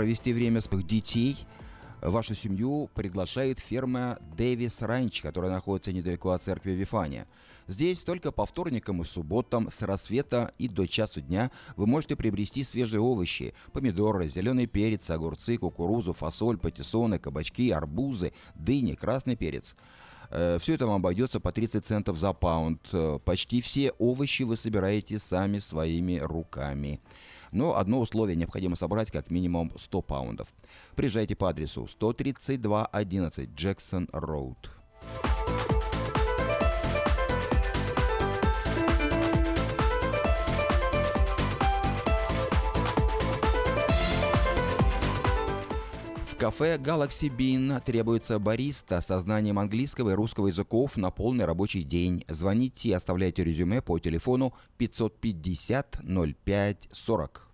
провести время своих детей – Вашу семью приглашает ферма Дэвис Ранч, которая находится недалеко от церкви Вифания. Здесь только по вторникам и субботам с рассвета и до часу дня вы можете приобрести свежие овощи, помидоры, зеленый перец, огурцы, кукурузу, фасоль, патиссоны, кабачки, арбузы, дыни, красный перец. Э, Все это вам обойдется по 30 центов за паунд. Э, почти все овощи вы собираете сами своими руками. Но одно условие необходимо собрать как минимум 100 паундов. Приезжайте по адресу 13211 Джексон Роуд. Кафе Galaxy Bean требуется бариста со знанием английского и русского языков на полный рабочий день. Звоните и оставляйте резюме по телефону 550 05 40.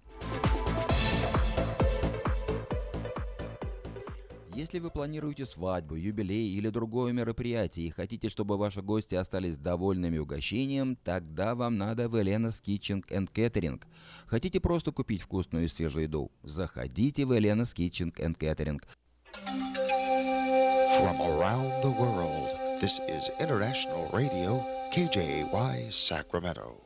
Если вы планируете свадьбу, юбилей или другое мероприятие и хотите, чтобы ваши гости остались довольными угощением, тогда вам надо в Элена's Kitchen and Catering. Хотите просто купить вкусную и свежую еду? Заходите в Элена's Kitchen and Catering. From around the world, this is International Radio, KJY, Sacramento.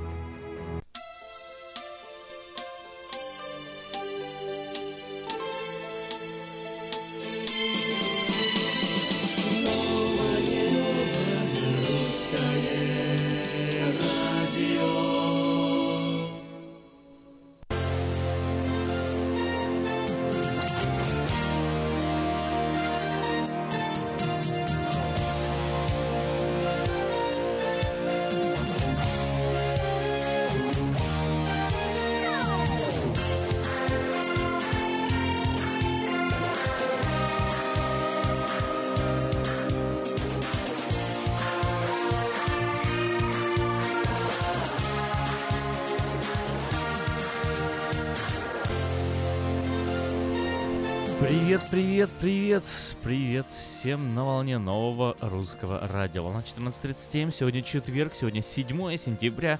Всем на волне нового русского радио. Волна 14.37, сегодня четверг, сегодня 7 сентября.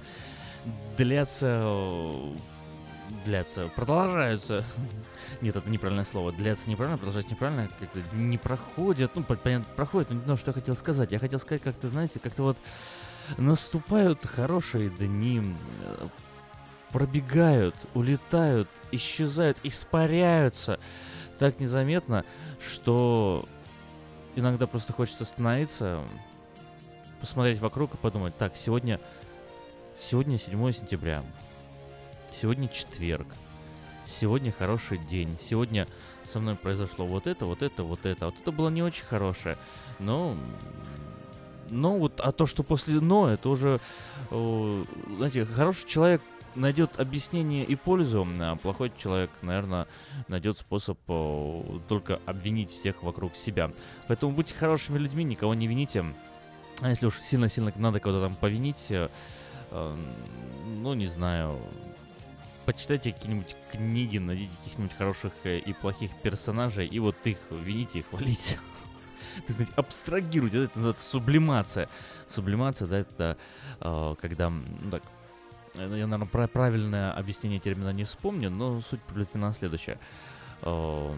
Длятся, длятся, продолжаются. Нет, это неправильное слово. Длятся неправильно, продолжать неправильно, как-то не проходят. Ну, понятно, проходят, но не знаю, что я хотел сказать. Я хотел сказать, как-то, знаете, как-то вот наступают хорошие дни, пробегают, улетают, исчезают, испаряются так незаметно, что иногда просто хочется остановиться, посмотреть вокруг и подумать, так, сегодня, сегодня 7 сентября, сегодня четверг, сегодня хороший день, сегодня со мной произошло вот это, вот это, вот это, вот это было не очень хорошее, но но вот, а то, что после но, это уже, знаете, хороший человек найдет объяснение и пользу, а плохой человек, наверное, найдет способ только обвинить всех вокруг себя. Поэтому будьте хорошими людьми, никого не вините. А если уж сильно-сильно надо кого-то там повинить, э, э, ну, не знаю, почитайте какие-нибудь книги, найдите каких-нибудь хороших э, и плохих персонажей, и вот их вините и хвалите. так сказать, абстрагируйте, это называется сублимация. Сублимация, да, это э, когда, так, я, наверное, про правильное объяснение термина не вспомню, но суть приблизительно следующая. Э,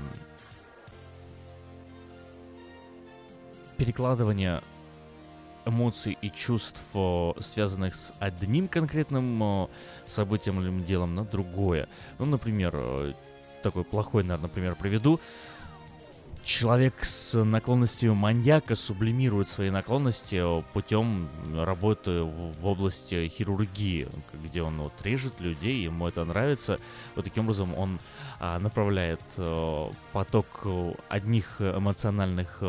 перекладывание эмоций и чувств, связанных с одним конкретным событием или делом, на другое. Ну, например, э, такой плохой, наверное, пример приведу человек с наклонностью маньяка сублимирует свои наклонности путем работы в области хирургии, где он вот режет людей, ему это нравится. Вот таким образом он а, направляет а, поток одних эмоциональных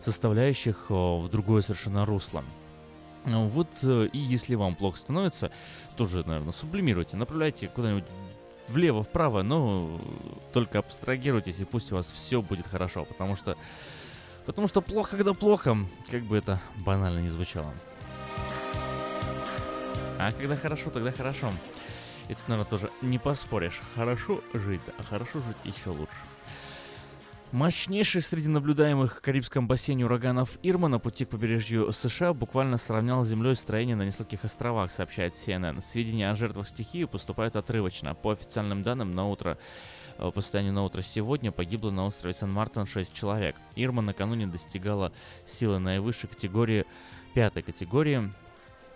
составляющих а, в другое совершенно русло. Вот и если вам плохо становится, тоже, наверное, сублимируйте, направляйте куда-нибудь влево, вправо, но только абстрагируйтесь, и пусть у вас все будет хорошо, потому что... Потому что плохо, когда плохо, как бы это банально не звучало. А когда хорошо, тогда хорошо. И тут, наверное, тоже не поспоришь. Хорошо жить, а хорошо жить еще лучше. Мощнейший среди наблюдаемых в Карибском бассейне ураганов Ирма на пути к побережью США буквально сравнял с землей строение на нескольких островах, сообщает CNN. Сведения о жертвах стихии поступают отрывочно. По официальным данным, на утро э, по состоянию на утро сегодня погибло на острове Сан-Мартин 6 человек. Ирма накануне достигала силы наивысшей категории, пятой категории.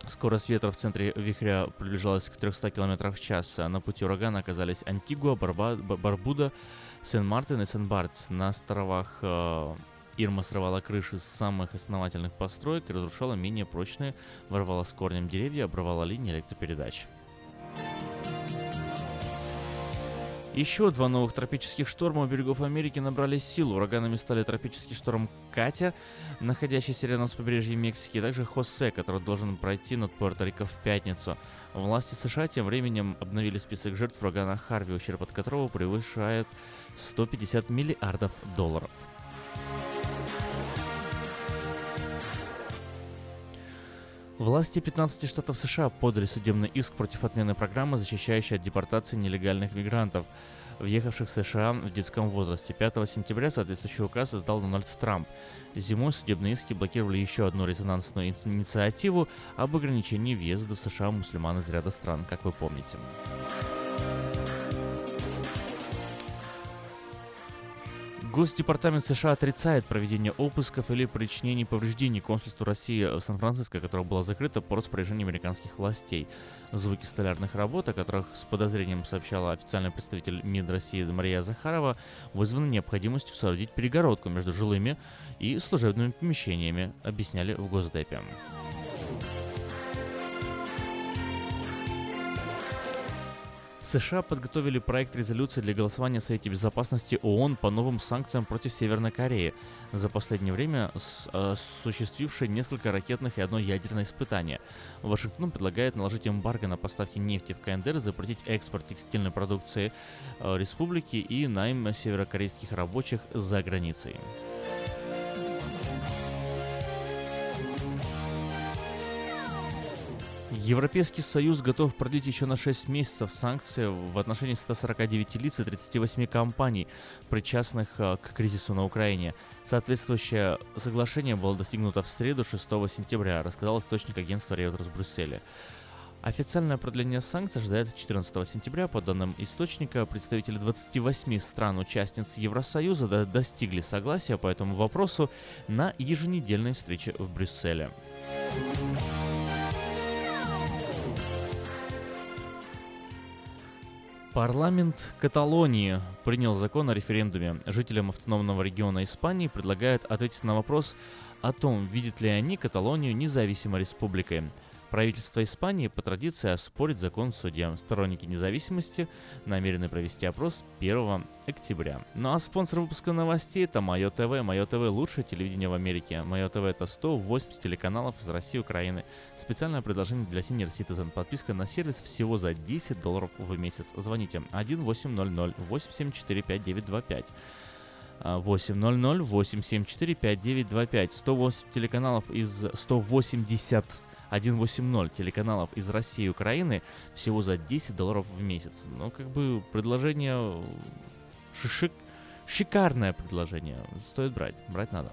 Скорость ветра в центре вихря приближалась к 300 км в час. На пути урагана оказались Антигуа, Барба, Барбуда, Сен-Мартин и Сен-Бартс. На островах э, Ирма срывала крыши с самых основательных построек и разрушала менее прочные, ворвала с корнем деревья, обрывала линии электропередач. Еще два новых тропических шторма у берегов Америки набрали силу. Ураганами стали тропический шторм Катя, находящийся рядом с побережьем Мексики, и также Хосе, который должен пройти над Пуэрто-Рико в пятницу. Власти США тем временем обновили список жертв урагана Харви, ущерб от которого превышает 150 миллиардов долларов. Власти 15 штатов США подали судебный иск против отмены программы, защищающей от депортации нелегальных мигрантов, въехавших в США в детском возрасте. 5 сентября соответствующий указ издал Дональд Трамп. Зимой судебные иски блокировали еще одну резонансную инициативу об ограничении въезда в США мусульман из ряда стран, как вы помните. Госдепартамент США отрицает проведение обысков или причинение повреждений консульству России в Сан-Франциско, которое было закрыто по распоряжению американских властей. Звуки столярных работ, о которых с подозрением сообщала официальный представитель МИД России Мария Захарова, вызваны необходимостью соорудить перегородку между жилыми и служебными помещениями, объясняли в Госдепе. США подготовили проект резолюции для голосования в Совете Безопасности ООН по новым санкциям против Северной Кореи, за последнее время осуществившей несколько ракетных и одно ядерное испытание. Вашингтон предлагает наложить эмбарго на поставки нефти в КНДР, запретить экспорт текстильной продукции э, республики и найм северокорейских рабочих за границей. Европейский Союз готов продлить еще на 6 месяцев санкции в отношении 149 лиц и 38 компаний, причастных э, к кризису на Украине. Соответствующее соглашение было достигнуто в среду 6 сентября, рассказал источник агентства Reuters в Брюсселе. Официальное продление санкций ожидается 14 сентября. По данным источника, представители 28 стран-участниц Евросоюза достигли согласия по этому вопросу на еженедельной встрече в Брюсселе. Парламент Каталонии принял закон о референдуме. Жителям автономного региона Испании предлагают ответить на вопрос о том, видят ли они Каталонию независимой республикой. Правительство Испании по традиции оспорит закон суде. Сторонники независимости намерены провести опрос 1 октября. Ну а спонсор выпуска новостей это Майо ТВ. Майо ТВ лучшее телевидение в Америке. Майо ТВ это 180 телеканалов из России и Украины. Специальное предложение для Senior Citizen. Подписка на сервис всего за 10 долларов в месяц. Звоните 1800 874 5925. 800 874 5925 108 телеканалов из 180 180 телеканалов из России и Украины всего за 10 долларов в месяц. Ну, как бы предложение шишик, шикарное предложение. Стоит брать, брать надо.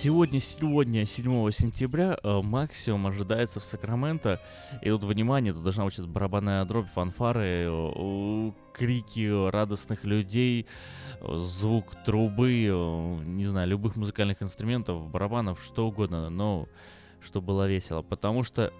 Сегодня, сегодня, 7 сентября, э, максимум ожидается в Сакраменто. И тут, внимание, тут должна учиться барабанная дробь, фанфары, э, крики радостных людей, звук трубы, э, не знаю, любых музыкальных инструментов, барабанов, что угодно, но чтобы было весело. Потому что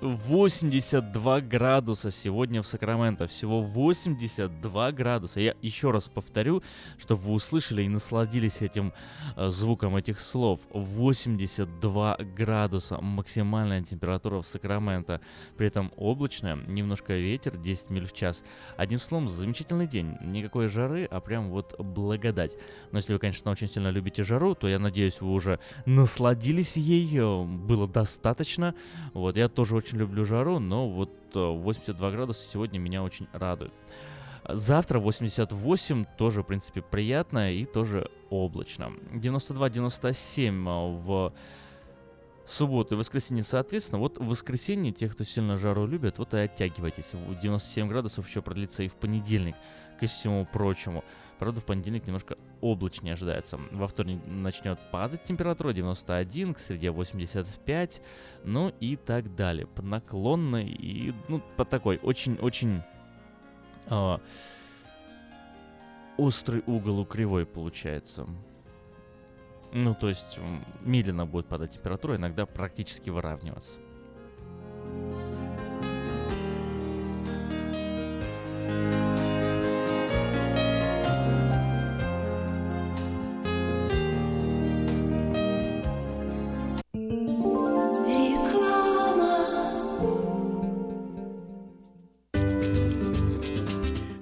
82 градуса сегодня в Сакраменто. Всего 82 градуса. Я еще раз повторю, чтобы вы услышали и насладились этим э, звуком этих слов. 82 градуса. Максимальная температура в Сакраменто. При этом облачная, немножко ветер, 10 миль в час. Одним словом, замечательный день. Никакой жары, а прям вот благодать. Но если вы, конечно, очень сильно любите жару, то я надеюсь, вы уже насладились. Э, было достаточно. Вот, я тоже очень очень люблю жару, но вот 82 э, градуса сегодня меня очень радует. Завтра 88, тоже, в принципе, приятно и тоже облачно. 92-97 э, в субботу и воскресенье, соответственно. Вот в воскресенье, тех, кто сильно жару любит, вот и оттягивайтесь. 97 градусов еще продлится и в понедельник, ко всему прочему. Правда, в понедельник немножко облачнее ожидается. Во вторник начнет падать температура 91, к среде 85, ну и так далее. По наклонной и, ну, по такой очень-очень... Э, острый угол у кривой получается. Ну, то есть медленно будет падать температура, иногда практически выравниваться.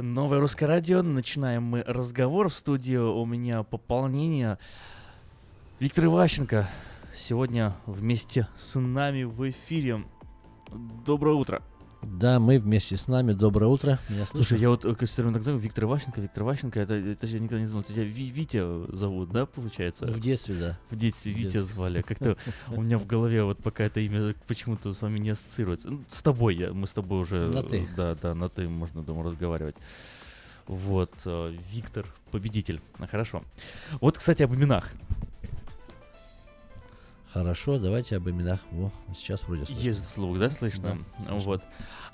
Новое русское радио. Начинаем мы разговор. В студии у меня пополнение. Виктор Иващенко сегодня вместе с нами в эфире. Доброе утро. Да, мы вместе с нами. Доброе утро. Меня Слушай, я вот э, все время так знаю, Виктор Иващенко, Виктор Иващенко, это, это я никогда не знал. Тебя Ви- Витя зовут, да, получается? В детстве, да. В детстве В Витя детстве. звали. Как-то у меня в голове вот пока это имя почему-то с вами не ассоциируется. Ну, С тобой я, мы с тобой уже... На «ты». Да, да, на ты можно, думаю, разговаривать. Вот, э, Виктор, победитель. Хорошо. Вот, кстати, об именах. Хорошо, давайте об именах. Во, сейчас вроде слышно. Есть звук, да, слышно? Да, слышно. Вот.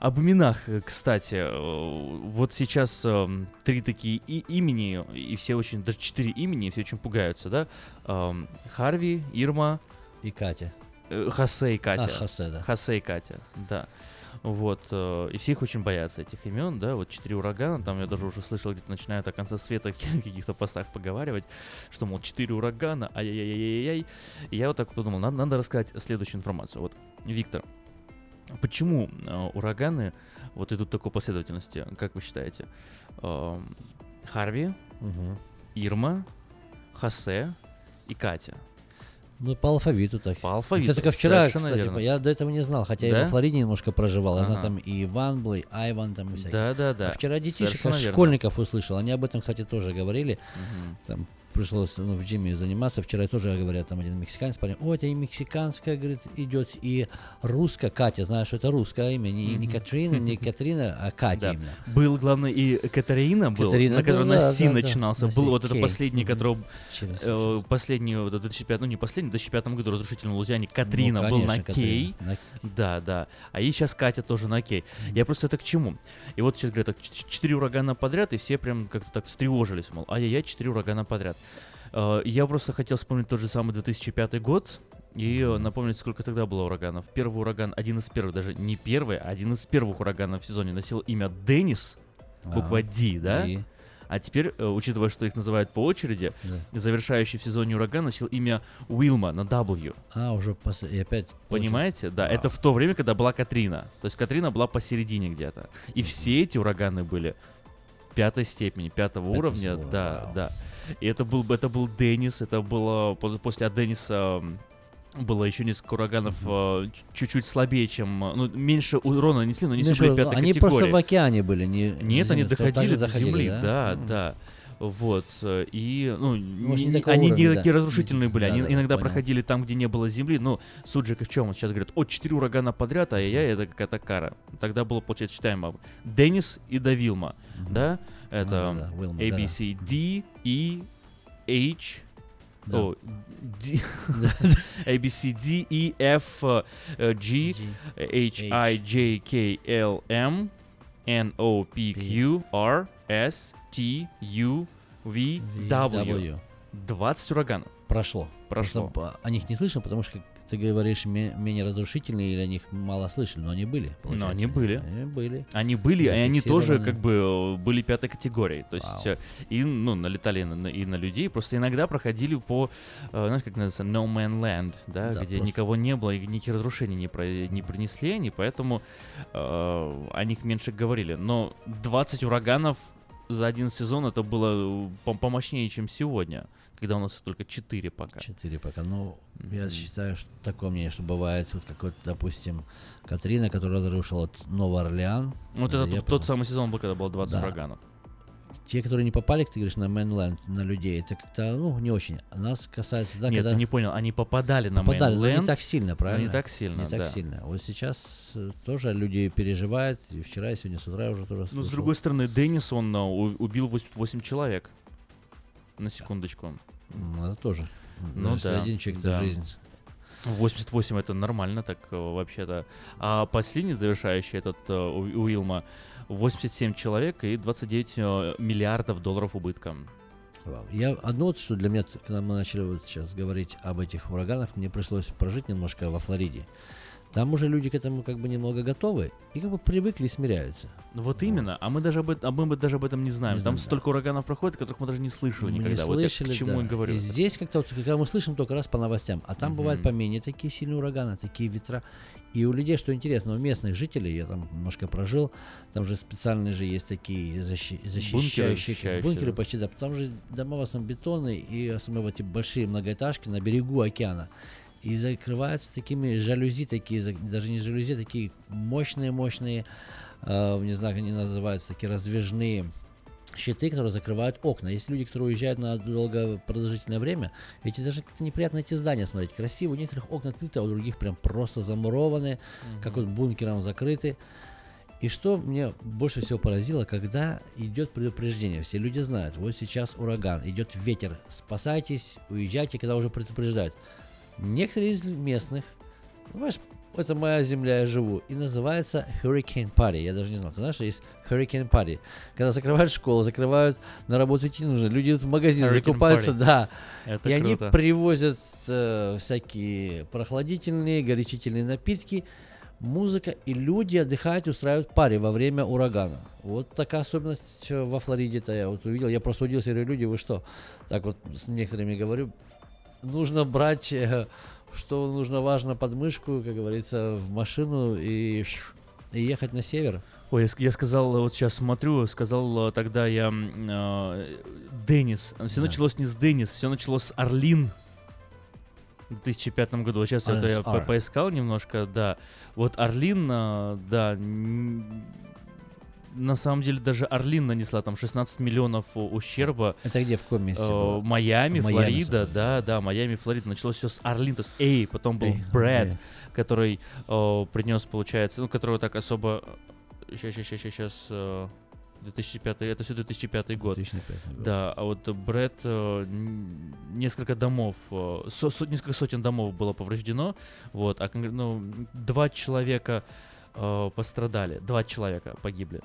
Об именах, э, кстати, э, вот сейчас эм, три такие и- имени, и все очень, даже четыре имени, и все очень пугаются, да? Эм, Харви, Ирма, И Катя. э, Хосе и Катя. А, Хосе, да. Хосе и Катя, да. Вот, э, и все их очень боятся, этих имен, да, вот четыре урагана, там я даже уже слышал, где-то начинают о конце света в каких-то постах поговаривать, что, мол, четыре урагана, ай-яй-яй-яй-яй. И я вот так подумал, надо, надо рассказать следующую информацию. Вот, Виктор, почему э, ураганы вот идут в такой последовательности, как вы считаете? Эм, Харви, Мгм. Ирма, Хосе и Катя. Ну, по алфавиту так. По алфавиту, Это только вчера, кстати, верно. я до этого не знал, хотя Да? я во Флориде немножко проживал. Я знаю, Ага. там и Иван был, и Айван там и всякие. Да-да-да, А вчера детишек, аж верно. школьников услышал. Они об этом, кстати, тоже говорили. Мгм. Там пришлось ну, в джиме заниматься. Вчера тоже, говорят, там один мексиканец парень о, это и мексиканская, говорит, идет, и русская Катя, знаешь, что это русское имя, не, не Катрина, не Катрина, а Катя да. именно. Был, главное, и Катарина был, Катарина, на которой на Си да, начинался, да, был вот это последний, который, э, последний, вот, 2005, ну не последний, в 2005 году разрушительный лузяник, ну, Катрина ну, конечно, был на Кей, на... да, да, а и сейчас Катя тоже на Кей. Я просто это к чему? И вот сейчас говорят, так, четыре урагана подряд, и все прям как-то так встревожились, мол, а я я четыре урагана подряд. Э, я просто хотел вспомнить тот же самый 2005 год и э, напомнить, сколько тогда было ураганов. Первый ураган, один из первых, даже не первый, а один из первых ураганов в сезоне носил имя Деннис, а, буква D, да? И... А теперь, э, учитывая, что их называют по очереди, да. завершающий в сезоне ураган носил имя Уилма на W. А, уже после... И опять... Понимаете? Получилось. Да, а. это в то время, когда была Катрина. То есть Катрина была посередине где-то. И mm-hmm. все эти ураганы были пятой степени, пятого Пятый уровня, уровня, да, вау. да. И это был, это был Деннис, это было после от Денниса было еще несколько ураганов а, чуть-чуть слабее, чем... А, ну, меньше урона нанесли, но не меньше, были пятой Они просто в океане были, не... Нет, они доходили, до земли, да, да. Да. Вот. И, ну, ну Может, не, не они уровня, не такие да. разрушительные были. Да, они да, иногда понял. проходили там, где не было земли. Но суджик в чем? Сейчас говорят, о, четыре урагана подряд, а я, я это какая-то кара. Тогда было, получается, читаемо. Деннис и Давилма, mm-hmm. да? Это а, да, A, B, C, D, E, H, да. О, D, A, B, C, D, E, F, э, G, H, I, J, K, L, M, N, O, P, Q, R, S, T, U, V, W. 20 ураганов. Прошло. Прошло. Просто о них не слышно, потому что ты говоришь, менее разрушительные или о них мало слышали, но они были. Получается. Но они были. Они были. Они были, и они тоже как бы э, были пятой категории. То есть Вау. Э, и ну, налетали и на, и на людей, просто иногда проходили по, э, знаешь, как называется, No Man Land, да, да где просто... никого не было и никаких разрушений не, про, не принесли они, поэтому э, о них меньше говорили. Но 20 ураганов за один сезон это было помощнее, чем сегодня когда у нас только 4 пока. 4 пока. Ну, mm-hmm. я считаю, что такое мнение, что бывает вот какой-то, допустим, Катрина, которая разрушила Новый Орлеан. Вот это тот, тот самый сезон был, когда было 20 да. ураганов. Те, которые не попали, ты говоришь, на Mainland, на людей, это как-то, ну, не очень. Нас касается, да, Нет, когда... ты не понял, они попадали на попадали, Mainland. но не так сильно, ну, правильно? Но не так сильно, Не так да. сильно. Вот сейчас э, тоже люди переживают, и вчера, и сегодня с утра уже тоже ну, слышал. Но с другой стороны, Деннис, он э, убил 8 человек. На секундочку. Ну, это тоже. Ну, ну, Если да. один человек, это да. жизнь. 88 это нормально, так э, вообще-то. А последний завершающий этот э, у Уилма 87 человек и 29 э, миллиардов долларов убытка. Вау. Я одно вот, что для меня, когда мы начали вот сейчас говорить об этих ураганах, мне пришлось прожить немножко во Флориде. Там уже люди к этому как бы немного готовы и как бы привыкли и смиряются. Ну вот именно, а мы даже об, этом, а мы даже об этом не знаем. Не знаем Там да. столько ураганов проходит, которых мы даже не слышали никогда. Не слышали, вот я к чему да. и говорю. Здесь как-то, вот, когда мы слышим только раз по новостям, а там mm-hmm. бывают поменее такие сильные ураганы, такие ветра. И у людей, что интересно, у местных жителей, я там немножко прожил, там же специальные же есть такие защи- защищающие бункеры, защищающие, бункеры да. почти, да, там же дома в основном бетонные и а, в основном эти большие многоэтажки на берегу океана и закрываются такими жалюзи, такие, даже не жалюзи, а такие мощные-мощные, э, не знаю, как они называются, такие раздвижные щиты, которые закрывают окна. Есть люди, которые уезжают на долго продолжительное время, ведь даже как-то неприятно эти здания смотреть. Красиво, у некоторых окна открыты, а у других прям просто замурованы, mm-hmm. как вот бункером закрыты. И что мне больше всего поразило, когда идет предупреждение, все люди знают, вот сейчас ураган, идет ветер, спасайтесь, уезжайте, когда уже предупреждают. Некоторые из местных, ну, знаешь, это моя земля, я живу. И называется Hurricane Party. Я даже не знал. Ты знаешь, есть Hurricane Party. Когда закрывают школу, закрывают, на работу идти нужно. Люди идут в магазин, Hurricane закупаются, party. да. Это и круто. они привозят э, всякие прохладительные, горячительные напитки, музыка, и люди отдыхают, устраивают пари во время урагана. Вот такая особенность э, во Флориде-то я вот увидел. Я просто удивился, говорю, люди, вы что? Так вот с некоторыми говорю, нужно брать, э, что нужно важно подмышку, как говорится, в машину и, и ехать на север. Ой, я, я сказал, э, вот сейчас смотрю, сказал э, тогда я э, Денис. Все да. началось не с Денис, все началось с Орлин. В 2005 году. Вот сейчас NSR. А, это я по поискал немножко, да. Вот Орлин, да, на самом деле даже Орлин нанесла там 16 миллионов ущерба. Это где, в каком месте Э? Майами, Майами, Флорида, да, да, Майами, Флорида. Началось все с Орлин, то есть Эй, потом был Эй, Брэд, Эй. который принес, получается, ну, которого так особо... Сейчас, сейчас, сейчас, сейчас... 2005, это все 2005 год. 2005 год. Да, а вот Брэд, э, несколько домов, э, со- со- несколько сотен домов было повреждено, вот, а ну, два человека э, пострадали, два человека погибли.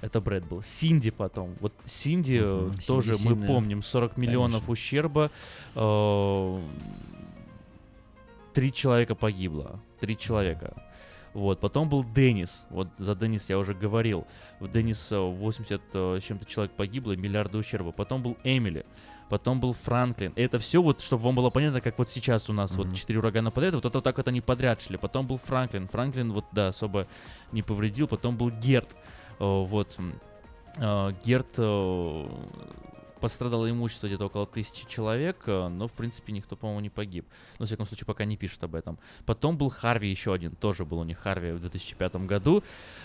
Это Брэд был. Синди потом, вот Синди э, Мгм. тоже Синди мы сильная. помним, 40 миллионов Конечно. ущерба, э, три человека погибло, три человека. Вот, потом был Деннис. Вот за Деннис я уже говорил. В Деннис э, 80 э, с чем-то человек погибло, миллиарды ущерба. Потом был Эмили. Потом был Франклин. И это все вот, чтобы вам было понятно, как вот сейчас у нас вот четыре урагана подряд, вот это вот так вот они подряд шли. Потом был Франклин. Франклин вот, да, особо не повредил. Потом был Герт. Э, Вот. э, Герт э, пострадало имущество где-то около тысячи человек, но, в принципе, никто, по-моему, не погиб. Ну, во всяком случае, пока не пишут об этом. Потом был Харви еще один, тоже был у них Харви в 2005 году.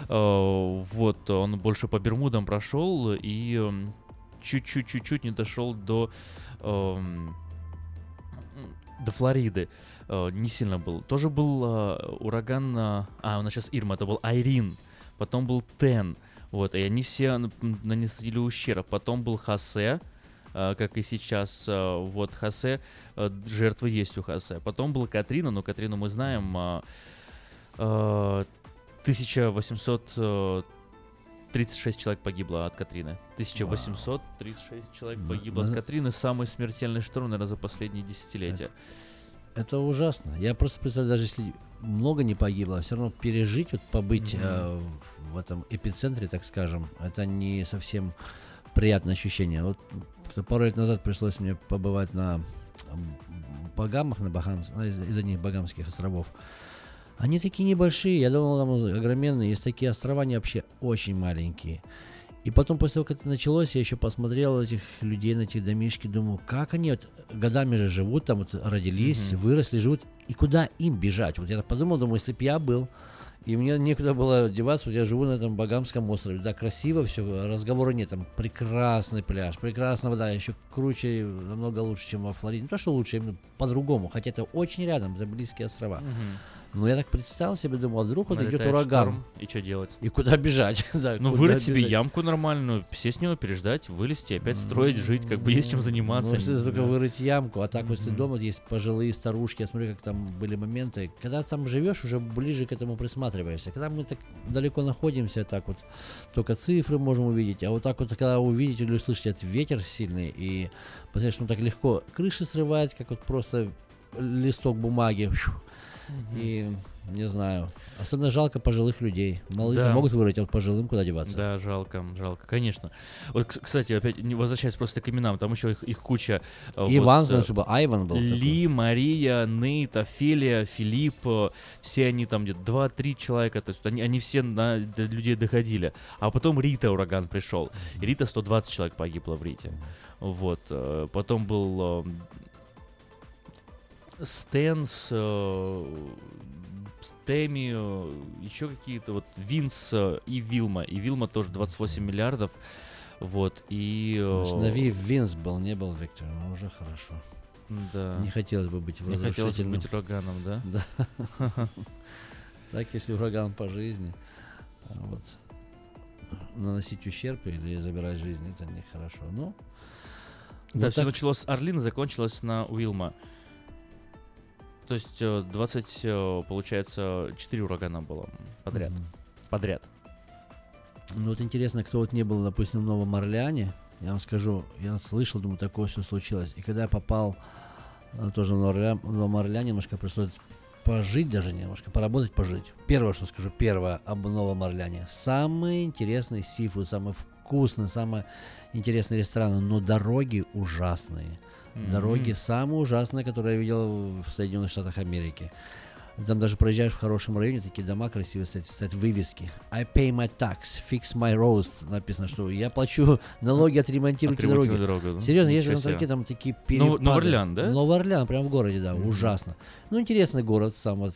Вот, он больше по Бермудам прошел и эм, чуть-чуть-чуть-чуть не дошел до... эм, до Флориды. Э, Не сильно был. Тоже был э, ураган... э, А, у нас сейчас Ирма, это был Айрин. Потом был Тен. Вот, и они все нанесли ущерб. Потом был Хосе, э, как и сейчас. э, Вот Хосе, э, жертвы есть у Хосе. Потом был Катрина, но Катрину мы знаем. э, э, 1836 человек погибло от Катрины. 1836 человек М, погибло от ну, Катрины. Самый смертельный шторм, наверное, за последние десятилетия. Это ужасно. Я просто представляю, даже если много не погибло, все равно пережить, вот побыть Мгм. э, в этом эпицентре, так скажем, это не совсем приятное ощущение. Вот пару лет назад пришлось мне побывать на Багамах, на Бахамс, ну, из, из одних Багамских островов. Они такие небольшие, я думал, там огроменные. Есть такие острова, они вообще очень маленькие. И потом, после того, как это началось, я еще посмотрел этих людей на этих домишки, думаю, как они вот годами же живут, там вот родились, Мгм. выросли, живут, и куда им бежать? Вот я так подумал, думаю, если бы я был, и мне некуда было деваться, вот я живу на этом Багамском острове, да, красиво все, разговора нет, там прекрасный пляж, прекрасная вода, еще круче, намного лучше, чем во Флориде. Не то, что лучше, именно по-другому, хотя это очень рядом, это близкие острова. Мгм. Но я так представил себе, думал, а вдруг вот идет Налетает ураган. шторм, И что делать? И куда бежать? Да, Ну, куда вырыть себе ямку нормальную, все с него переждать, вылезти, опять строить, жить, как бы есть чем заниматься. Ну, если только Да. вырыть ямку, а так, если дома есть пожилые старушки, я смотрю, как там были моменты, когда там живешь, уже ближе к этому присматриваешься. Когда мы так далеко находимся, так вот только цифры можем увидеть, а вот так вот, когда увидите или услышите этот ветер сильный, и посмотришь, ну так легко крыши срывать, как вот просто листок бумаги, фью, и не знаю. Особенно жалко пожилых людей. Молодые Да. могут вырыть, а вот пожилым куда деваться? Да, жалко, жалко, конечно. Вот, кс- кстати, опять не возвращаясь просто к именам, там еще их, их куча. э, Иван, вот, знаешь, э, чтобы Айван был такой. Ли, Мария, Нейт, Офелия, Филипп, э, все они там где-то 2-3 человека, то есть они, они все на, людей доходили. А потом Рита ураган пришел. И Рита 120 человек погибло в Рите. Вот. Потом был Стэнс, Стеми, еще какие-то, вот Винс э, и Вилма. И Вилма тоже 28 миллиардов. Вот, и... э, Значит, на Ви Винс был, не был Виктор, ну уже хорошо. Да. Не хотелось бы быть Не хотелось бы быть ураганом, да? Да. Так, если ураган по жизни, а вот наносить ущерб или забирать жизнь, это нехорошо. Ну, Да, вот все так- началось с Орлина, закончилось на Уилма. То есть э, 20, э, получается, 4 урагана было подряд. Мгм. Подряд. Ну вот интересно, кто вот не был, допустим, в Новом Орлеане, я вам скажу, я слышал, думаю, такое все случилось. И когда я попал э, тоже в Новом Орлеане, немножко пришлось пожить даже немножко, поработать, пожить. Первое, что скажу, первое об Новом Орлеане. Самый интересный сифуд, самый вкусный, самые интересные рестораны, но дороги ужасные. Дороги Мгм. самые ужасные, которые я видел в Соединенных Штатах Америки. Там даже проезжаешь в хорошем районе, такие дома красивые, стоят, стоят вывески. I pay my tax, fix my roads. Написано, что я плачу налоги, отремонтируйте дороги. Дорогу, да? Серьезно, есть Ничего на себе. там такие перепады. Новый Орлеан, да? Новый Орлеан, прям в городе, да, Мгм. ужасно. Ну, интересный город сам вот.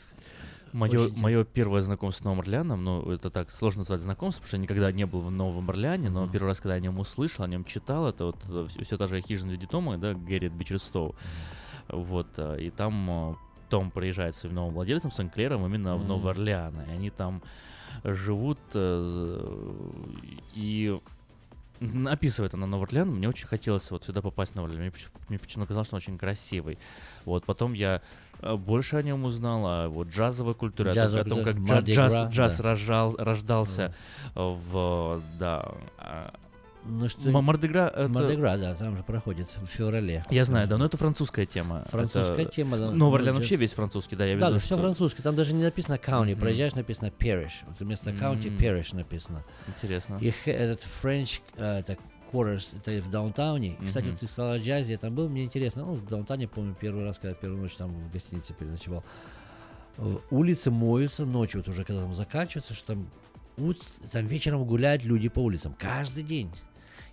Мое, мое первое знакомство с Новым Орлеаном, ну, это так сложно назвать знакомством, потому что я никогда не был в Новом Орлеане, но первый раз, когда я о нем услышал, о нем читал, это вот все, та же хижина в виде дома, да, Гэррит Бичерстоу. Вот, э, и там э, Том приезжает своим новым владельцем, Сенклером, именно в Мгм. Новый Орлеан, и они там живут, э, и описывает она Новый Орлеан, мне очень хотелось вот сюда попасть на Новый Орлеан, мне, поч- мне почему-то казалось, что он очень красивый. Вот, потом я э, больше о нем узнал, о вот, джазовой культуре, о том- Джазовая о том, как джаз, Gras, джаз да. рождал- рождался э, в, да, а, Ну что... Мардегра это- Мардегра, да, там же проходит в феврале. Я знаю, да, но это французская тема. Французская Это- тема, да. Новый Ну, Орлеан джаз- вообще весь французский, да, я Да, видел, да, все что- французское. Там даже не написано county, Мгм. проезжаешь, написано parish. Вот вместо county М. parish написано. Интересно. И этот French, это quarters, это в даунтауне. И, Кстати, Мгм. ты сказал о джазе, я там был, мне интересно. Ну, в даунтауне, помню, первый раз, когда первую ночь там в гостинице переночевал. Улицы моются ночью, вот уже когда там заканчивается, что там, ут- там вечером гуляют люди по улицам. Каждый день.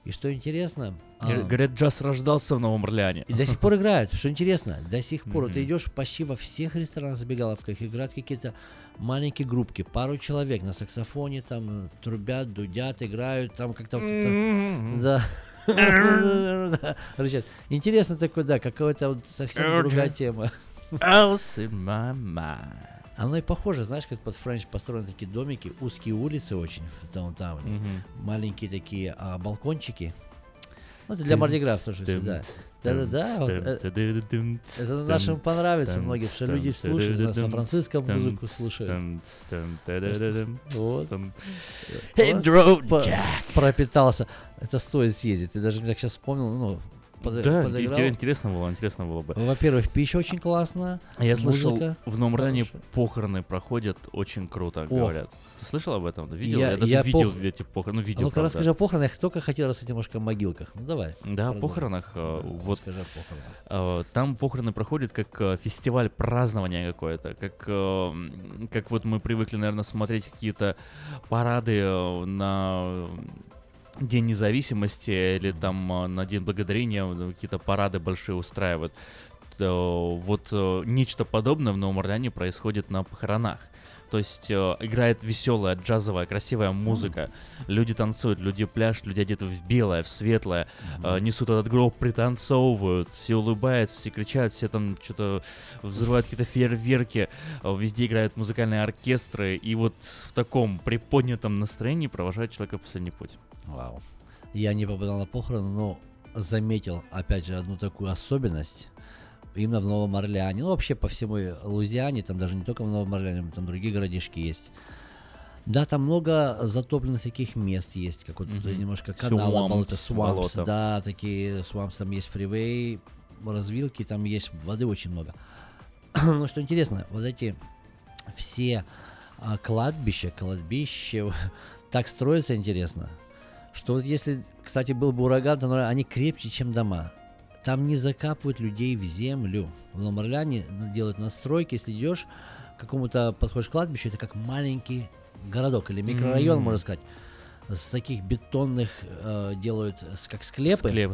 И что интересно... А, Говорят, джаз рождался в Новом Орлеане. и до сих пор играют. Что интересно, до сих пор. Ты идешь почти во всех ресторанах, забегаловках, играют какие-то маленькие группки, пару человек на саксофоне, там трубят, дудят, играют, там как-то... Да. Рычат. Интересно такое, да, какая-то вот совсем другая тема. Else in my mind. Оно и похоже, знаешь, как под Френч построены такие домики, узкие улицы очень в даунтауне, Мгм. маленькие такие а, балкончики. Ну, это для тым, всегда. тым, Да-да-да. э, Это нашим понравится многим, что люди слушают, на Сан-Франциско музыку слушают. Вот. road, Jack. Пропитался. Это стоит съездить. Ты даже меня сейчас вспомнил, ну, под- Да, подыграл. интерес- интересно было, интересно было бы. Во-первых, пища очень классная. А Я слышал, в хорошая. похороны проходят очень круто, говорят. Ты слышал об этом? Видел? Я- Я, даже я видел пох- эти похороны. Ну, А видел, ну-ка правда. расскажи о похоронах. Я только хотел рассказать немножко о могилках. Ну давай. Да, о похоронах. э, Да, вот Расскажи о похоронах. э, там похороны проходят как э, фестиваль празднования какое-то, как как вот мы привыкли, наверное, смотреть какие-то парады на День независимости или там э, на День благодарения какие-то парады большие устраивают. Вот э, нечто подобное в Новом Орлеане происходит на похоронах. То есть э, играет веселая, джазовая, красивая музыка. Люди танцуют, люди пляшут, люди одеты в белое, в светлое, э, несут этот гроб, пританцовывают, все улыбаются, все кричат, все там что-то взрывают какие-то фейерверки, э, везде играют музыкальные оркестры, и вот в таком приподнятом настроении провожают человека в последний путь. Вау. Я не попадал на похороны, но заметил, опять же, одну такую особенность. Именно в Новом Орлеане. Ну, вообще по всему Лузиане, там даже не только в Новом Орлеане, там другие городишки есть. Да, там много затопленных таких мест есть, как вот тут Мгм. немножко болота, swamps, болота. да, такие swamps, там есть фривей, развилки, там есть воды очень много. Но что интересно, вот эти все а, кладбища, кладбища, так строятся интересно, что вот если, кстати, был бы ураган, то они крепче, чем дома. Там не закапывают людей в землю. В Орлеане делают настройки, если идешь к какому-то подходишь к кладбищу, это как маленький городок или микрорайон, М. можно сказать. С таких бетонных э, делают как склепы, Склеп,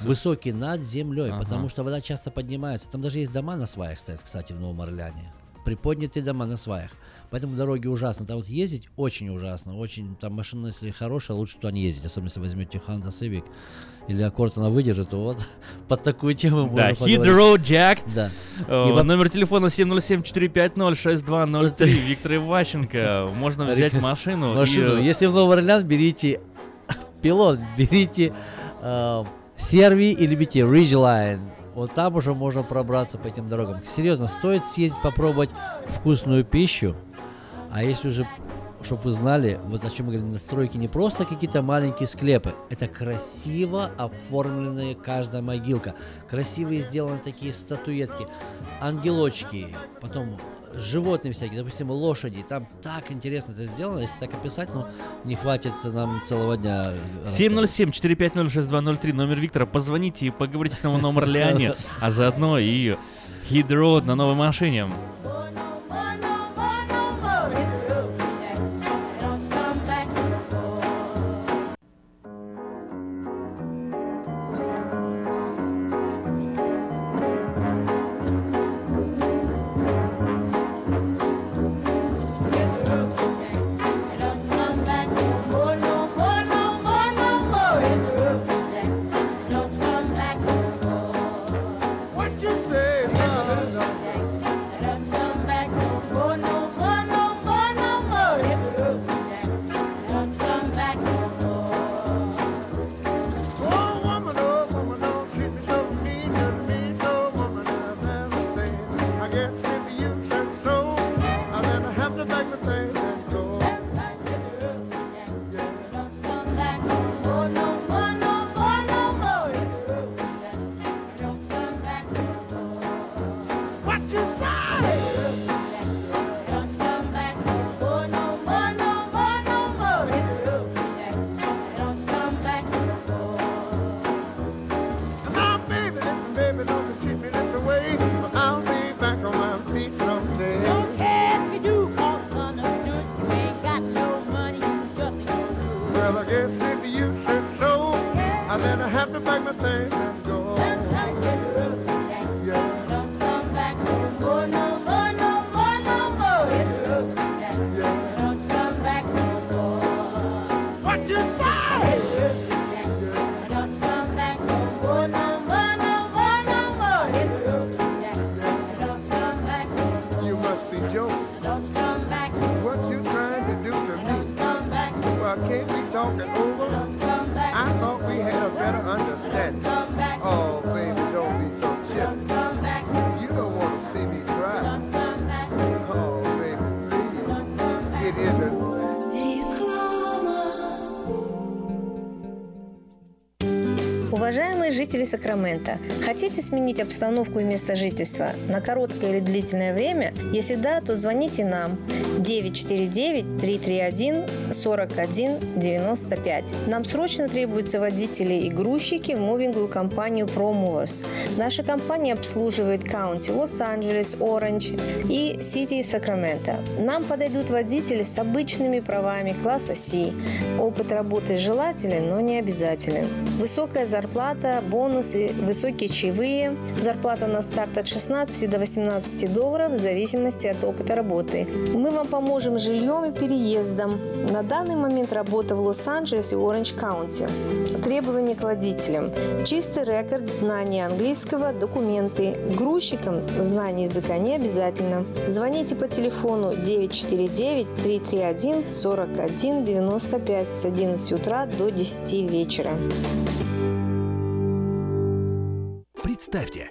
высокие над землей, Ага. потому что вода часто поднимается. Там даже есть дома на сваях стоят, кстати, в Новом Орлеане. Приподнятые дома на сваях. Поэтому дороги ужасно. Там вот ездить очень ужасно. Очень, там машина, если хорошая, лучше туда не ездить. Особенно, если возьмете Honda Civic или Accord, она выдержит, вот под такую тему Да, можно поговорить. road, Jack. Да. Э, И во- Номер телефона 707-450-6203. Виктор Иващенко. Можно взять Рек- машину. и, Машину. э, Если в Новый Орлеан, берите пилот, берите э, Серви или берите Ridgeline. Вот там уже можно пробраться по этим дорогам. Серьезно, стоит съездить попробовать вкусную пищу. А если уже, чтобы вы знали, вот о чем мы говорим, настройки не просто какие-то маленькие склепы. Это красиво оформленная каждая могилка. Красивые сделаны такие статуэтки. Ангелочки. Потом животные всякие, допустим, лошади. Там так интересно это сделано. Если так описать, ну, не хватит нам целого дня. рассказать. 707-450-6203. Номер Виктора. Позвоните и поговорите с ним в Новом Орлеане. А заодно и road на новой машине. Сакрамента, хотите сменить обстановку и место жительства на короткое или длительное время? Если да, то звоните нам 949-331-4195. Нам срочно требуются водители и грузчики в мувинговую компанию ProMovers. Наша компания обслуживает каунти Лос-Анджелес, Оранж и Сити Сакраменто. Нам подойдут водители с обычными правами класса C. Опыт работы желателен, но не обязателен. Высокая зарплата, бонусы, высокие чаевые. Зарплата на старт от 16 до 18 долларов в зависимости от опыта работы. Мы вам поможем жильем и переездом. На данный момент работа в Лос-Анджелесе и Оранж Каунти. Требования к водителям. Чистый рекорд, знание английского, документы. Грузчикам знание языка не обязательно. Звоните по телефону 949-331-4195 с 11 утра до 10 вечера. Представьте,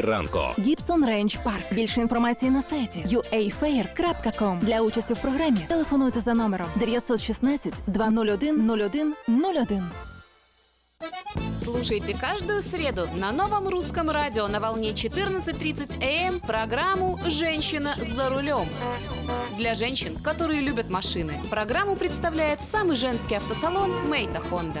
ранку. Гібсон Рейндж Парк. Більше інформації на сайті uafair.com. Для участі в програмі телефонуйте за номером 916 201 01 01. Слушайте каждую среду на новом русском радио на волне 14.30 АМ программу «Женщина за рулем». Для женщин, которые любят машины, программу представляет самый женский автосалон «Мейта Хонда».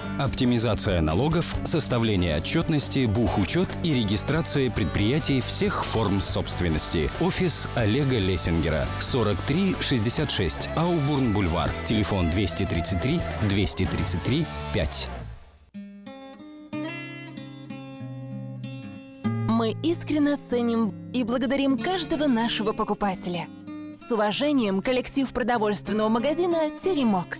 Оптимизация налогов, составление отчетности, бухучет и регистрация предприятий всех форм собственности. Офис Олега Лессингера. 4366 Аубурн-Бульвар. Телефон 233 233 5. Мы искренне ценим и благодарим каждого нашего покупателя. С уважением, коллектив продовольственного магазина «Теремок».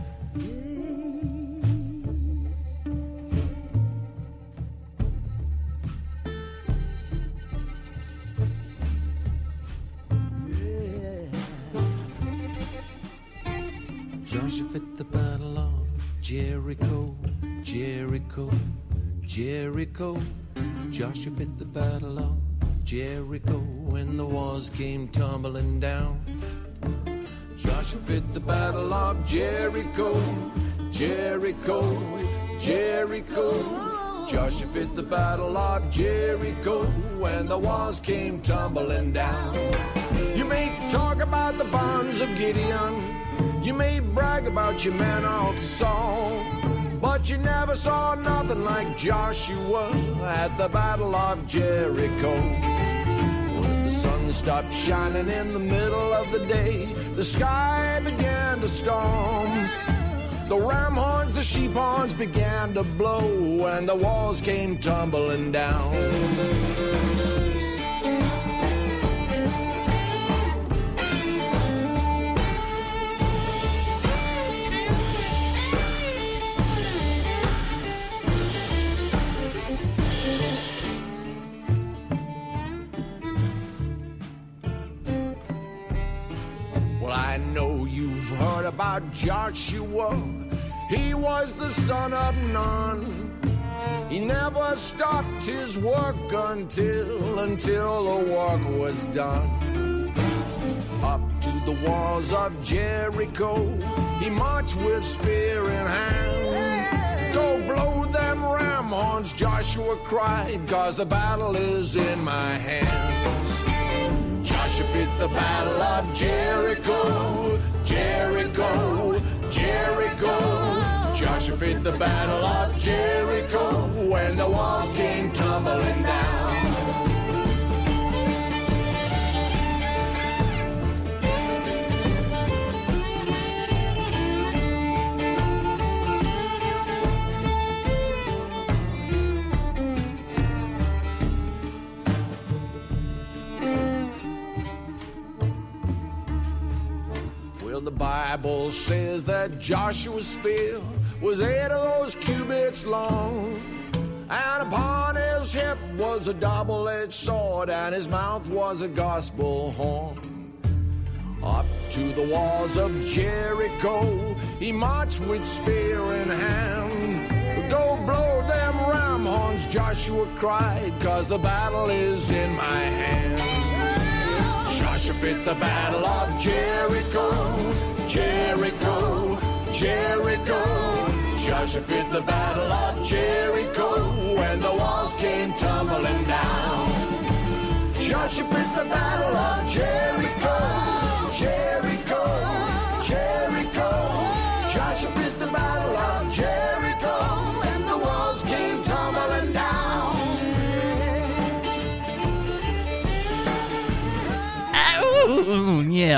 Georgia fit the battle of Jericho, Jericho, Jericho. Joshua fit the battle of Jericho when the walls came tumbling down. Joshua fit the battle of Jericho, Jericho, Jericho. Joshua fit the battle of Jericho when the walls came tumbling down. You may talk about the bonds of Gideon. You may brag about your man of Saul. But you never saw nothing like Joshua at the Battle of Jericho. When the sun stopped shining in the middle of the day, the sky began to storm. The ram horns, the sheep horns began to blow, and the walls came tumbling down. About Joshua. He was the son of Nun. He never stopped his work until, until the work was done. Up to the walls of Jericho, he marched with spear in hand. Go blow them ram horns, Joshua cried, cause the battle is in my hands. Joshua fit the battle of Jericho, Jericho, Jericho. Joshua fit the battle of Jericho when the walls came tumbling down. The Bible says that Joshua's spear was eight of those cubits long. And upon his hip was a double edged sword, and his mouth was a gospel horn. Up to the walls of Jericho, he marched with spear in hand. Go blow them ram horns, Joshua cried, cause the battle is in my hands. Joshua fit the battle of Jericho, Jericho, Jericho. Joshua fit the battle of Jericho when the walls came tumbling down. Joshua fit the battle of Jericho, Jericho, Jericho. Не.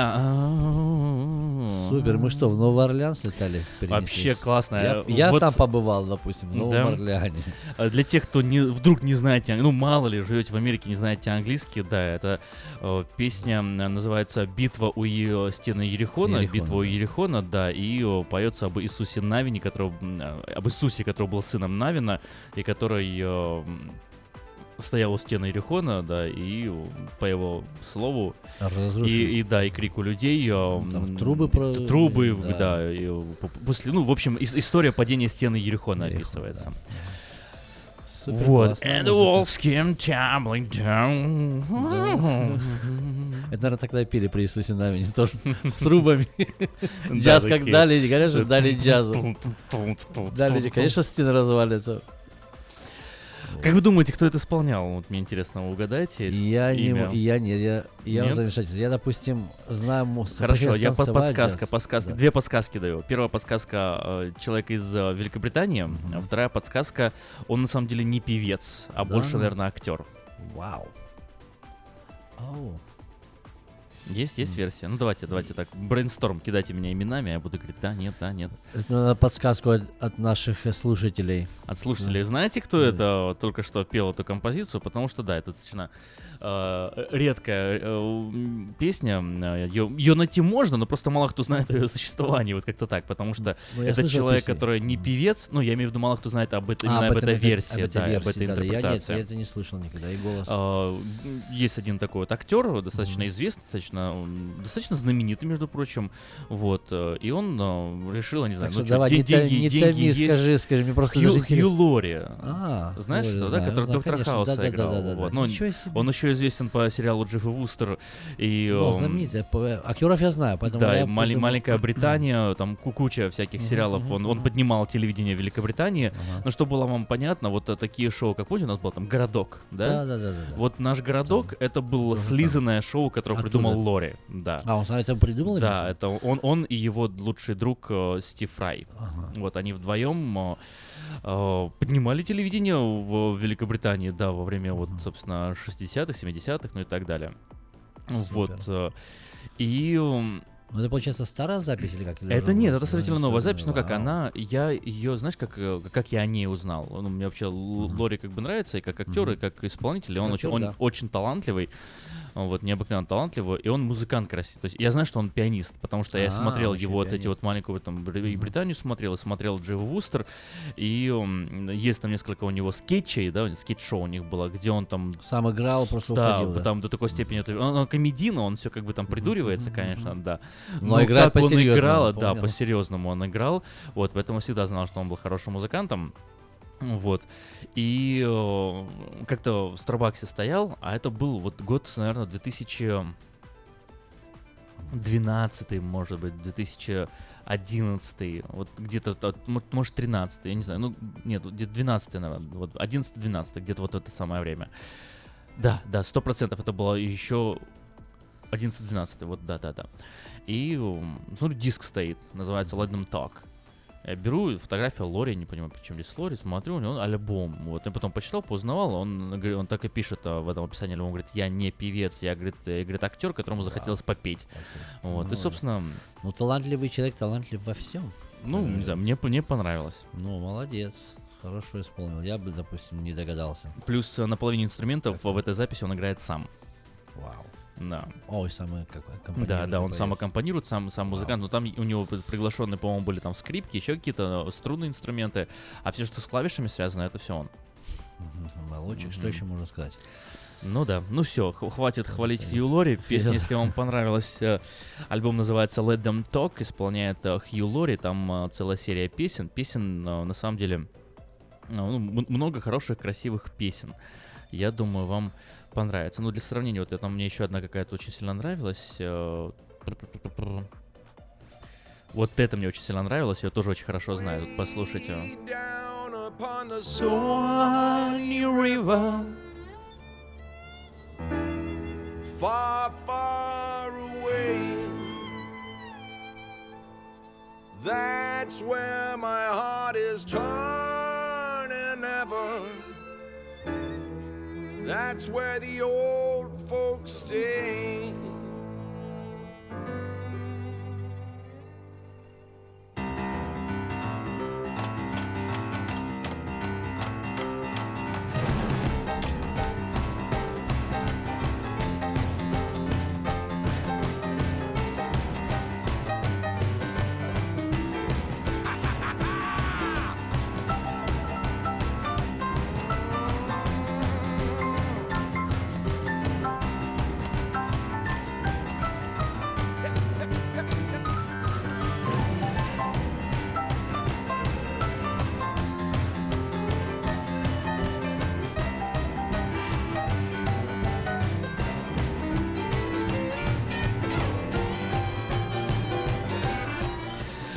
Супер, мы что, в Новый Орлеан слетали? Вообще классно. Я, Э, я вот- там побывал, допустим, в Новом Да. Орлеане. А Для тех, кто не, вдруг не знаете, ну мало ли, живете в Америке, не знаете английский, да, это э, песня м, называется «Битва у ее стены Ерехона», Ерехона, «Битва у Ерехона», да, и э, поется об Иисусе Навине, которого, м, э, об Иисусе, который был сыном Навина, и который э, стоял у стены Ерехона, да, и по его слову и, и да, и крику людей, э, там трубы про- трубы, да. да, и, после, ну, в общем, ис- история падения стены Ерехона описывается. Супер Вот. And the walls came tumbling down. Это, наверное, тогда пели при Иисусе Навине тоже с трубами. Да, Джаз как дали, же, дали джазу. Дали, конечно, стены развалится. Как вы думаете, кто это исполнял? Вот мне интересно, вы угадаете? Я не, имя? м- я нет, я, я в замешательстве. Я, допустим, знаю мус- Хорошо, я под подсказка, подсказка. Да. Две подсказки даю. Первая подсказка э, человек из э, Великобритании, а вторая подсказка он на самом деле не певец, а Да? больше, наверное, актер. Вау. Ау. Есть, есть версия. Ну давайте, давайте так. Брейнсторм, кидайте меня именами, я буду говорить, да, нет, да, нет. Это надо подсказку от, от наших э, слушателей. От слушателей. Знаете, кто это вот только что пел эту композицию? Потому что, да, это достаточно э, редкая э, песня. Ее, найти можно, но просто мало кто знает о ее существовании. Вот как-то так. Потому что Ну, это человек, песню. который не певец. Ну, я имею в виду, мало кто знает об, этой- А, об, этой версии, об этой да, об этой да-да. Я нет, интерпретации. я это не слышал никогда, и голос. А, Есть один такой вот актер, достаточно известный, достаточно достаточно, достаточно знаменитый, между прочим, вот, э, и он э, решил, не знаю, Так ну что давай, не та- деньги, не деньги томи, есть. скажи, скажи, мне просто Хью, даже Хью. Лори. А, Знаешь, Лори что, да, знаю, который знаю, доктора конечно, Хауса да-да-да-да-да. играл. вот. Ну, он, Ничего себе. он еще известен по сериалу Джефф и Вустер и Ну, эм, знаменитый. По- Актеров я знаю, поэтому да, я подумал- маленькая Британия, там ку- куча всяких сериалов. Он, он поднимал телевидение Великобритании. Но что было вам понятно, вот э, такие шоу, как помните, у нас был там городок, да? Да-да-да-да-да. Вот наш городок это было слизанное шоу, которое придумал Лори. Да. А, он сам это придумал? Да, что? это он, он и его лучший друг э, Стив Фрай. Вот они вдвоем э, э, поднимали телевидение в Великобритании, да, во время вот, собственно, 60-х, 70-х, ну и так далее. Вот. э, И Ну, это, получается, старая запись или как? Или это нет, это сравнительно новая запись. Ну как она, я ее, знаешь, как э, как я о ней узнал. Ну, мне вообще Л- Лори как бы нравится и как актер, и как исполнитель. и Он Как очень, актер, он да. очень талантливый, вот необыкновенно талантливый, и он музыкант красивый. То есть я знаю, что он пианист, потому что я А, смотрел его вот эти вот маленькую там Британию смотрел, и смотрел Дживс и Вустер, и есть там несколько у него скетчей, да, скетч-шоу у них было, где он там Сам играл, просто да, уходил, да. там до такой степени, это- он, он комедийно, он все как бы там придуривается, конечно, да. Но играет как он играл, да, по-серьезному он играл, вот, поэтому всегда знал, что он был хорошим музыкантом. Вот. И э, как-то в Старбаксе стоял, а это был вот год, наверное, 2012, может быть, 2011, вот где-то, может, 13, я не знаю, ну, нет, где-то 12, наверное, вот 11-12, где-то вот это самое время. Да, да, сто процентов это было еще 11-12, вот да-да-да. И, м, смотрю, диск стоит, называется Them Talk. Я беру фотографию Лори, не понимаю, причем здесь Лори, смотрю, у него альбом. Вот, я потом почитал, познавал, он, он так и пишет а, в этом описании альбома, говорит, я не певец, я, говорит, э, говорит актер, которому захотелось попеть. Вот, и, Ну, собственно, Ну, талантливый человек, талантлив во всем. ну, не знаю, мне, мне понравилось. Ну, молодец. Хорошо исполнил. Я бы, допустим, не догадался. Плюс э, на половине инструментов в этой записи он играет сам. Вау. Да. Ой, самый какой Да, да, он сам аккомпанирует, сам, сам музыкант, но там у него при- приглашенные, по-моему, были там скрипки, еще какие-то э, струнные инструменты, а все, что с клавишами связано, это все он. Молодчик, что еще можно сказать? Ну да, ну все, хватит хвалить Хью Лори. Песня, если вам понравилась, э, альбом называется Let Them Talk, исполняет э, Хью Лори, там целая серия песен. Песен, на самом деле, ну, много хороших, красивых песен. Я думаю, вам понравится. Ну, для сравнения, вот это мне еще одна какая-то очень сильно нравилась. э. Вот это мне очень сильно нравилось, я тоже очень хорошо знаю. Тут послушайте. Far, far away. That's where my heart is turning ever. That's where the old folks stay.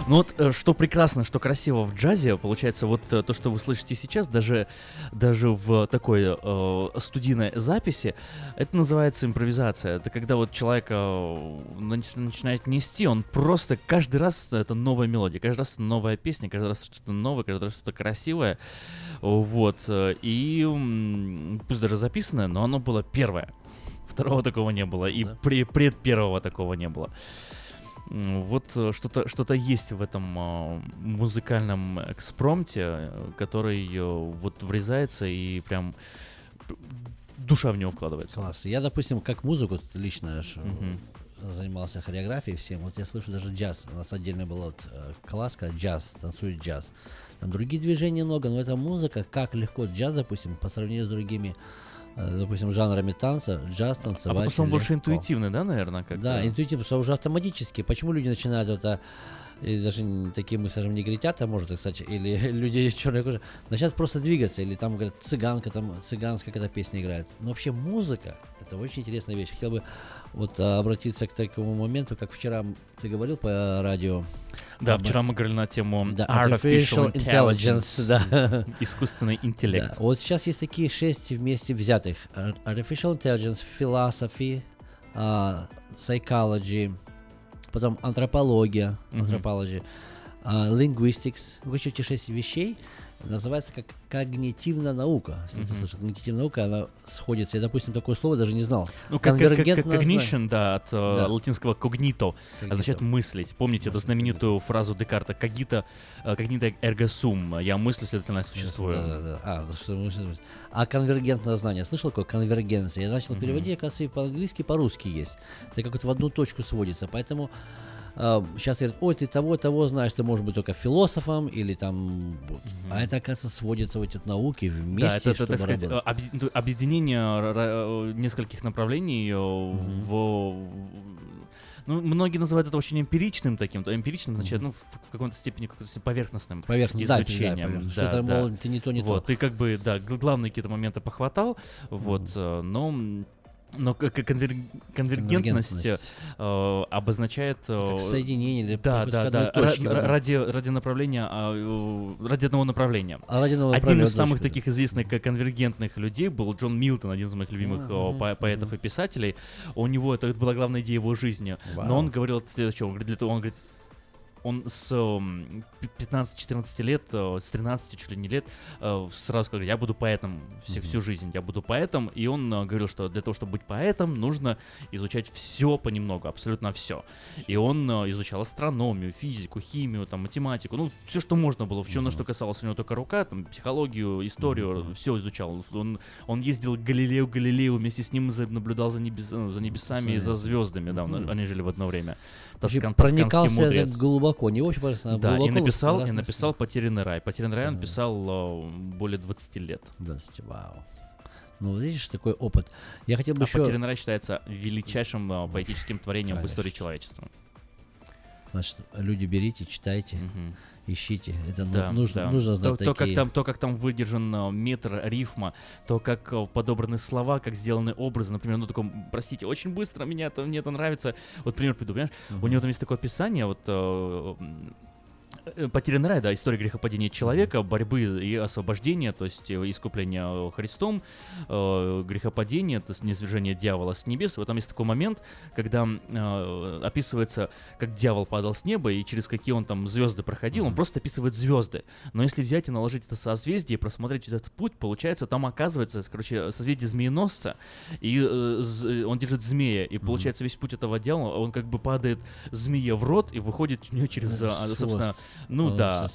Ну вот, э, что прекрасно, что красиво в джазе, получается, вот э, то, что вы слышите сейчас, даже, даже в такой э, студийной записи, это называется импровизация. Это когда вот человек э, нач- начинает нести, он просто каждый раз это новая мелодия, каждый раз это новая песня, каждый раз что-то новое, каждый раз что-то красивое. Вот. И пусть даже записанное, но оно было первое. Второго такого не было, и при, пред первого такого не было. Вот э, что-то что есть в этом а, музыкальном экспромте, э, который э, вот врезается и прям душа в него вкладывается. Класс. Я, допустим, как музыку лично Мгм. занимался хореографией всем. Вот я слышу даже джаз. У нас отдельно был вот класс, когда джаз, танцует джаз. Там другие движения много, но эта музыка, как легко джаз, допустим, по сравнению с другими допустим, жанрами танца, джаз, А танцевать. потому что он больше легко. интуитивный, да, наверное, как Да, интуитивно, потому что уже автоматически. Почему люди начинают это или даже такие мы, скажем, негритята, может, кстати, или люди черной кожи, начинают просто двигаться, или там, говорят, цыганка, там, цыганская какая-то песня играет. Но вообще музыка, это очень интересная вещь. Хотел бы вот а, обратиться к такому моменту, как вчера ты говорил по радио. Да, об- вчера мы говорили на тему Да, artificial intelligence, да. искусственный интеллект. Да, Вот сейчас есть такие шесть вместе взятых. Ar- Artificial Intelligence, Philosophy, а, Psychology, потом антропология, Мгм. anthropology, а, Linguistics. Короче, эти шесть вещей называется как когнитивная наука. Если ты слышал, когнитивная наука, она сходится. Я, допустим, такое слово даже не знал. Ну, как, как- cognition, знание. да, от э, Да. латинского cognito, означает мыслить. Помните эту знаменитую фразу Декарта «cogito, э, cognito ergo sum» «я мыслю, следовательно, существую». Да, да, да. А, что а конвергентное знание, слышал такое? Конвергенция. Я начал Мгм. переводить, оказывается, и по-английски, и по-русски есть. Это как вот в одну точку сводится. Поэтому сейчас говорят, ой, ты того, того знаешь, ты можешь быть только философом или там... вот». А это, оказывается, сводится в эти науки вместе, Да, это, это, так сказать, э, объ- ну, объединение нескольких напряжений э, в... Ну, многие называют это очень эмпиричным таким, то эмпиричным означает, ну, в, в какой-то степени, какой-то степени поверхностным Поверхность, да, да, изучением. поверхность. Что-то, мол, ты не то, не то. вот, ты как бы, да, главные какие-то моменты похватал, вот, э, но... Но конвер- конвергентность Конвергентность. э, обозначает... э, Как соединение или да, да, да, точки, ра- ради, ради направления, а, э, ради одного направления. А ради одного Одним из самых точки, таких известных как конвергентных людей был Джон Милтон, один из моих любимых э, Мгм, по- поэтов и писателей. У него это была главная идея его жизни. Вау. Но он говорил следующее, он говорит, для того, он говорит, он с эм, пи- 15-14 лет, э, с 13 чуть ли не лет, э, сразу сказал, я буду поэтом всю, всю жизнь, я буду поэтом. И он э, говорил, что для того, чтобы быть поэтом, нужно изучать все понемногу, абсолютно все. И он изучал астрономию, физику, химию, там, математику, ну, все, что можно было, все, на что касалось у него только рука, там, психологию, историю, все изучал. Он, он ездил к Галилею Галилею, вместе с ним наблюдал за, небес- за небесами и за звездами, да, он- они жили в одно время. Тоскан- проникался мудрец. так глубоко, не очень Да, и глубоко написал, и написал «Потерянный рай». «Потерянный рай» он писал э, более 20 лет. 20, вау. Ну, видишь, такой опыт. Я хотел бы А еще... «Потерянный рай» считается величайшим э, поэтическим творением в истории Конечно. человечества. Значит, люди берите, читайте, ищите. Это ну- Да, нужно, да. нужно то, знать то, как такие... там, то, как там выдержан э, метр рифма, то, как э, подобраны слова, как сделаны образы. Например, ну, таком, простите, очень быстро меня это, мне это нравится. Вот пример приду, понимаешь? У него там есть такое описание, вот э, Потерянный рай, да, история грехопадения человека, борьбы и освобождения, то есть э, искупления э, Христом, э, грехопадение, то есть низвержение дьявола с небес. Вот там есть такой момент, когда э, описывается, как дьявол падал с неба и через какие он там звезды проходил, он просто описывает звезды. Но если взять и наложить это созвездие и просмотреть этот путь, получается, там оказывается, короче, созвездие змееносца, и э, з- он держит змея, и получается весь путь этого дьявола, он как бы падает змее в рот и выходит у нее через, а, собственно. Ну Э, да,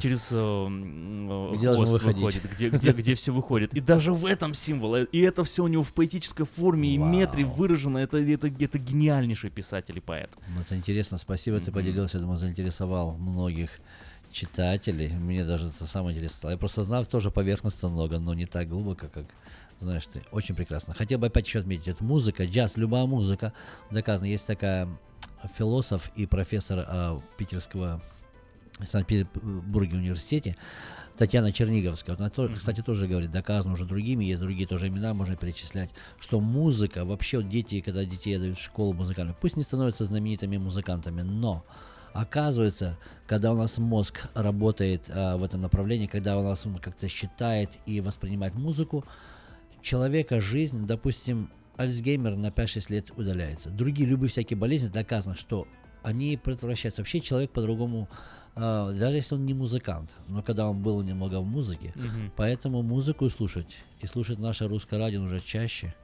через э, э, Где хвост выходит, где, где, где все выходит. И даже в этом символ, э, и это все у него в поэтической форме и метре выражено, это, это, это гениальнейший писатель и поэт. Ну, это интересно, спасибо, ты поделился, я думаю, заинтересовал многих читателей. Мне даже это самое интересное стало. Я просто знал тоже поверхностно много, но не так глубоко, как знаешь ты. Очень прекрасно. Хотел бы опять еще отметить, это музыка, джаз, любая музыка. Доказано, есть такая философ и профессор а, питерского в Санкт-Петербурге университете, Татьяна Черниговская. Вот Она, кстати, тоже говорит, доказано уже другими, есть другие тоже имена, можно перечислять, что музыка, вообще дети, когда детей дают в школу музыкальную, пусть не становятся знаменитыми музыкантами, но оказывается, когда у нас мозг работает а, в этом направлении, когда у нас он как-то считает и воспринимает музыку, человека жизнь, допустим, Альцгеймер на 5-6 лет удаляется. Другие любые всякие болезни доказано, что они предотвращаются. Вообще человек по-другому, а, даже если он не музыкант, но когда он был немного в музыке, Мгм. поэтому музыку слушать, и слушать наше русское радио уже чаще,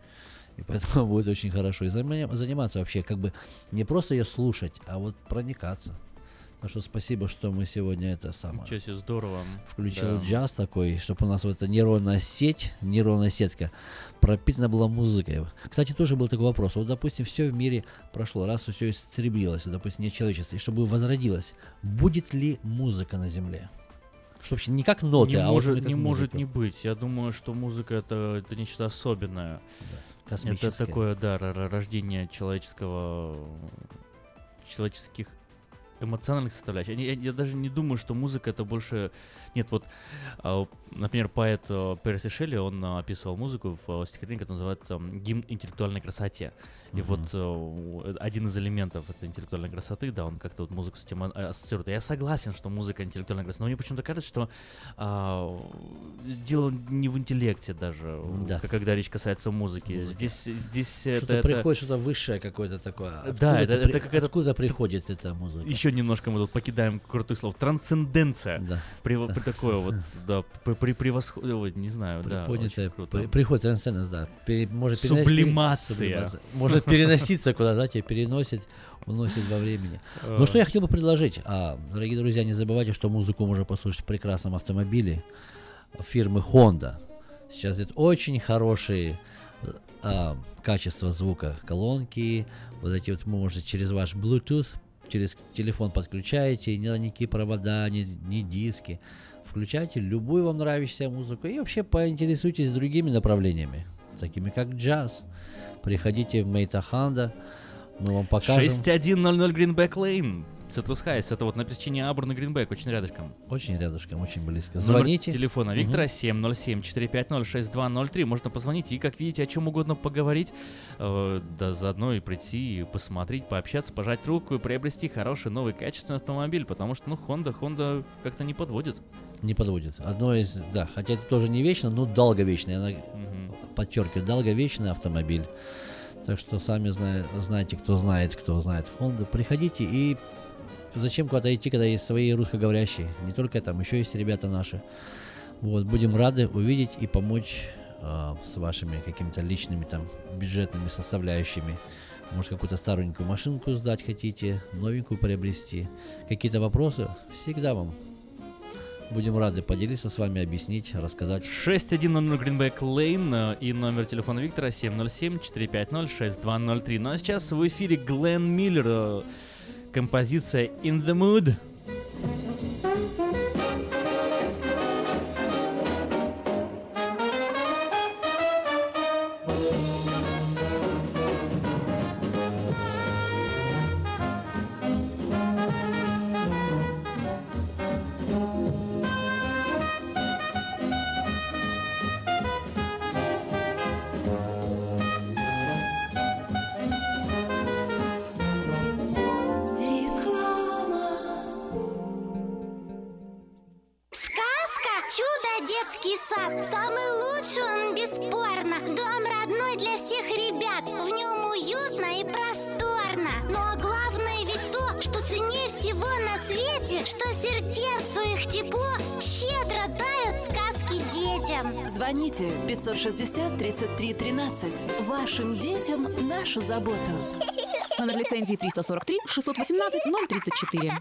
и поэтому будет очень хорошо. И заниматься вообще, как бы не просто ее слушать, а вот проникаться. Так что спасибо, что мы сегодня это самое Ничего себе, здорово. включил Да. джаз такой, чтобы у нас вот эта нейронная сеть, нейронная сетка пропитана была музыкой. Кстати, тоже был такой вопрос. Вот, допустим, все в мире прошло, раз все истребилось, вот, допустим, нет человечества, и чтобы возродилось, будет ли музыка на Земле? Что вообще не как ноты, не а может, как не может музыка. не быть. Я думаю, что музыка это, это нечто особенное. это космическое. такое, да, ро- ро- рождение человеческого, человеческих эмоциональных составляющих. Я, я- я даже не думаю, что музыка это больше... Нет, вот, а, например, поэт а, Перси Шелли, он а, описывал музыку в а, стихотворении, которое называется «Гимн интеллектуальной красоте». И вот а, один из элементов этой интеллектуальной красоты, да, он как-то вот музыку с этим а- ассоциирует. И Я согласен, что музыка интеллектуальная красота, но мне почему-то кажется, что а, дело не в интеллекте даже, Да. когда речь касается музыки. Музыка. Здесь, здесь это, Что-то это- приходит, что-то высшее какое-то такое. Да, Откуда это, при- это какая-то... Откуда приходит эта музыка? Еще немножко мы тут покидаем крутых слов. Трансценденция. Да. При, при такое вот, да, при, ой, не знаю, да. Очень круто. при- приходит трансценденс, да. Пере- может Сублимация. сублимация. Может переноситься куда, да, тебя переносит, уносит во времени. Ну что я хотел бы предложить. А, дорогие друзья, не забывайте, что музыку можно послушать в прекрасном автомобиле фирмы Honda. Сейчас идет очень хорошие а, качество звука колонки. Вот эти вот можете через ваш Bluetooth, через телефон подключаете, не никакие провода, ни, ни диски. Включайте любую вам нравящуюся музыку и вообще поинтересуйтесь другими направлениями, такими как джаз. Приходите в Мейта Ханда, мы вам покажем. 6100 Greenback Lane. Citrus Heights. Это вот на пересечении Абурна Гринбек, очень рядышком. Очень рядышком, очень близко. Номер Звоните. телефона. Виктора 707-450-6203. Можно позвонить и, как видите, о чем угодно поговорить. Э, да заодно и прийти, и посмотреть, пообщаться, пожать руку и приобрести хороший, новый, качественный автомобиль. Потому что, ну, Honda, Honda как-то не подводит. Не подводит. Одно из, да, хотя это тоже не вечно, но долговечный. Она Мгм. Подчеркивает, долговечный автомобиль. Так что сами зна- знаете, кто знает, кто знает Honda, приходите и зачем куда-то идти, когда есть свои русскоговорящие. Не только там, еще есть ребята наши. Вот, будем рады увидеть и помочь а, с вашими какими-то личными там бюджетными составляющими. Может, какую-то старенькую машинку сдать хотите, новенькую приобрести. Какие-то вопросы, всегда вам будем рады поделиться с вами, объяснить, рассказать. 6100 Greenback Lane э, и номер телефона Виктора 707-450-6203. Ну а сейчас в эфире Глен Миллер. э, Композиция In the Mood. 260 33 13. Вашим детям нашу заботу. Номер лицензии 343 618 034.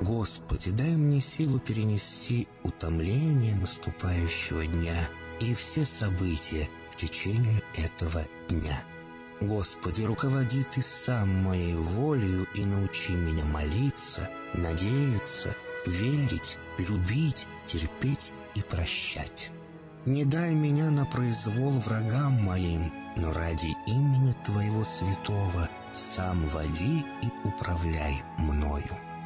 Господи, дай мне силу перенести утомление наступающего дня и все события в течение этого дня. Господи, руководи Ты сам моей волею и научи меня молиться, надеяться, верить, любить, терпеть и прощать. Не дай меня на произвол врагам моим, но ради имени Твоего святого сам води и управляй мною.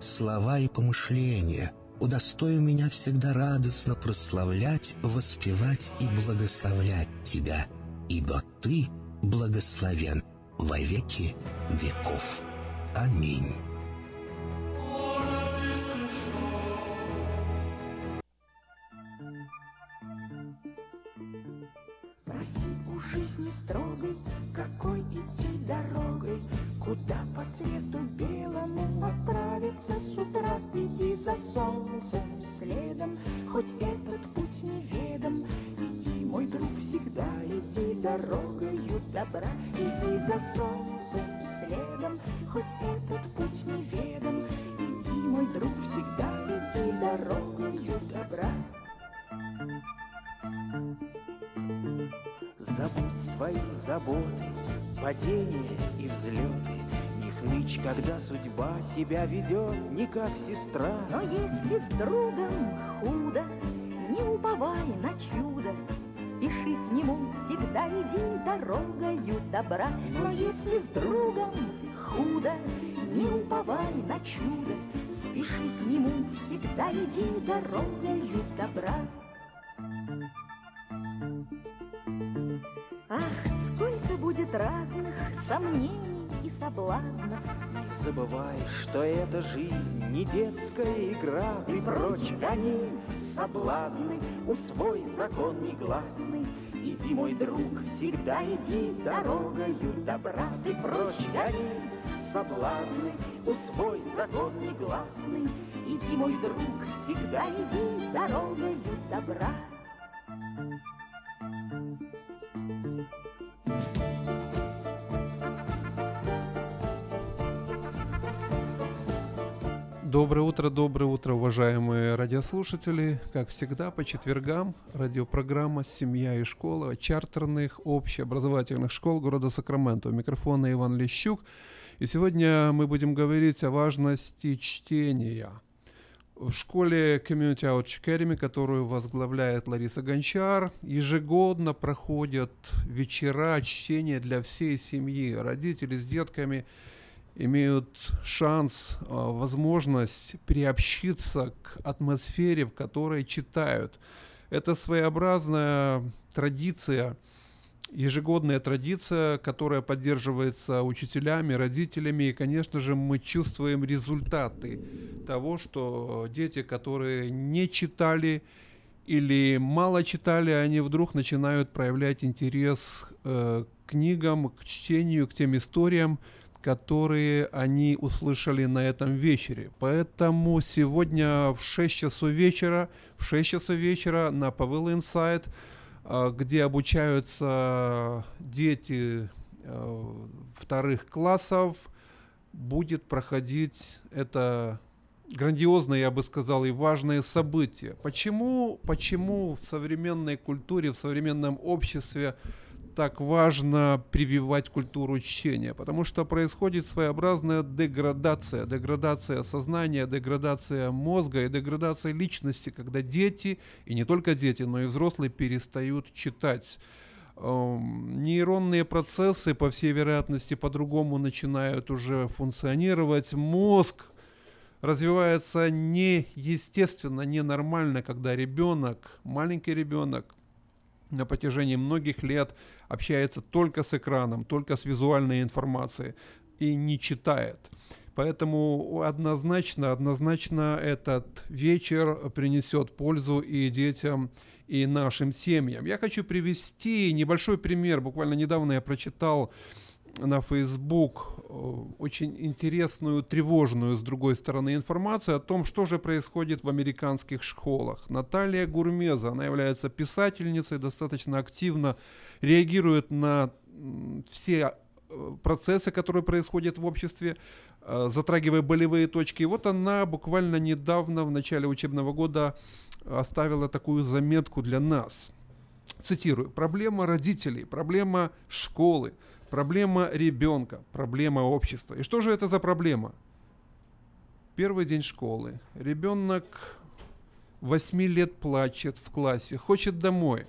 слова и помышления. Удостой меня всегда радостно прославлять, воспевать и благословлять Тебя, ибо Ты благословен во веки веков. Аминь. Какой идти дорогой, Куда по свету белому отправиться с утра, иди за солнцем следом, хоть этот путь неведом. Иди, мой друг, всегда иди дорогою добра, иди за солнцем следом, хоть этот путь неведом. Иди, мой друг, всегда иди дорогою добра. Забудь свои заботы, падения и взлеты. Хнычь, когда судьба себя ведет не как сестра. Но если с другом худо, не уповай на чудо, Спеши к нему, всегда иди дорогою добра. Но если с другом худо, не уповай на чудо, Спеши к нему, всегда иди дорогою добра. Ах, сколько будет разных сомнений соблазнов. Не забывай, что эта жизнь не детская игра. И прочь гони соблазны, усвой закон негласный. Иди, мой друг, всегда иди дорогою добра. И прочь гони соблазны, усвой закон негласный. Иди, мой друг, всегда иди дорогою добра. Доброе утро, доброе утро, уважаемые радиослушатели. Как всегда, по четвергам радиопрограмма «Семья и школа» чартерных общеобразовательных школ города Сакраменто. У микрофона Иван Лещук. И сегодня мы будем говорить о важности чтения. В школе Community Outreach Academy, которую возглавляет Лариса Гончар, ежегодно проходят вечера чтения для всей семьи. Родители с детками – имеют шанс, а, возможность приобщиться к атмосфере, в которой читают. Это своеобразная традиция, ежегодная традиция, которая поддерживается учителями, родителями, и, конечно же, мы чувствуем результаты того, что дети, которые не читали или мало читали, они вдруг начинают проявлять интерес э, к книгам, к чтению, к тем историям, которые они услышали на этом вечере. Поэтому сегодня в 6 часов вечера, в 6 часов вечера на Павел Инсайт, где обучаются дети э, вторых классов, будет проходить это грандиозное, я бы сказал, и важное событие. Почему, почему в современной культуре, в современном обществе так важно прививать культуру чтения, потому что происходит своеобразная деградация, деградация сознания, деградация мозга и деградация личности, когда дети, и не только дети, но и взрослые перестают читать. Эм, нейронные процессы, по всей вероятности, по-другому начинают уже функционировать. Мозг развивается неестественно, ненормально, когда ребенок, маленький ребенок, на протяжении многих лет общается только с экраном, только с визуальной информацией и не читает. Поэтому однозначно, однозначно этот вечер принесет пользу и детям, и нашим семьям. Я хочу привести небольшой пример. Буквально недавно я прочитал на Facebook э, очень интересную, тревожную, с другой стороны, информацию о том, что же происходит в американских школах. Наталья Гурмеза, она является писательницей, достаточно активно реагирует на все э, процессы, которые происходят в обществе, э, затрагивая болевые точки. И вот она буквально недавно, в начале учебного года, оставила такую заметку для нас. Цитирую. «Проблема родителей, проблема школы, Проблема ребенка, проблема общества. И что же это за проблема? Первый день школы. Ребенок 8 лет плачет в классе, хочет домой.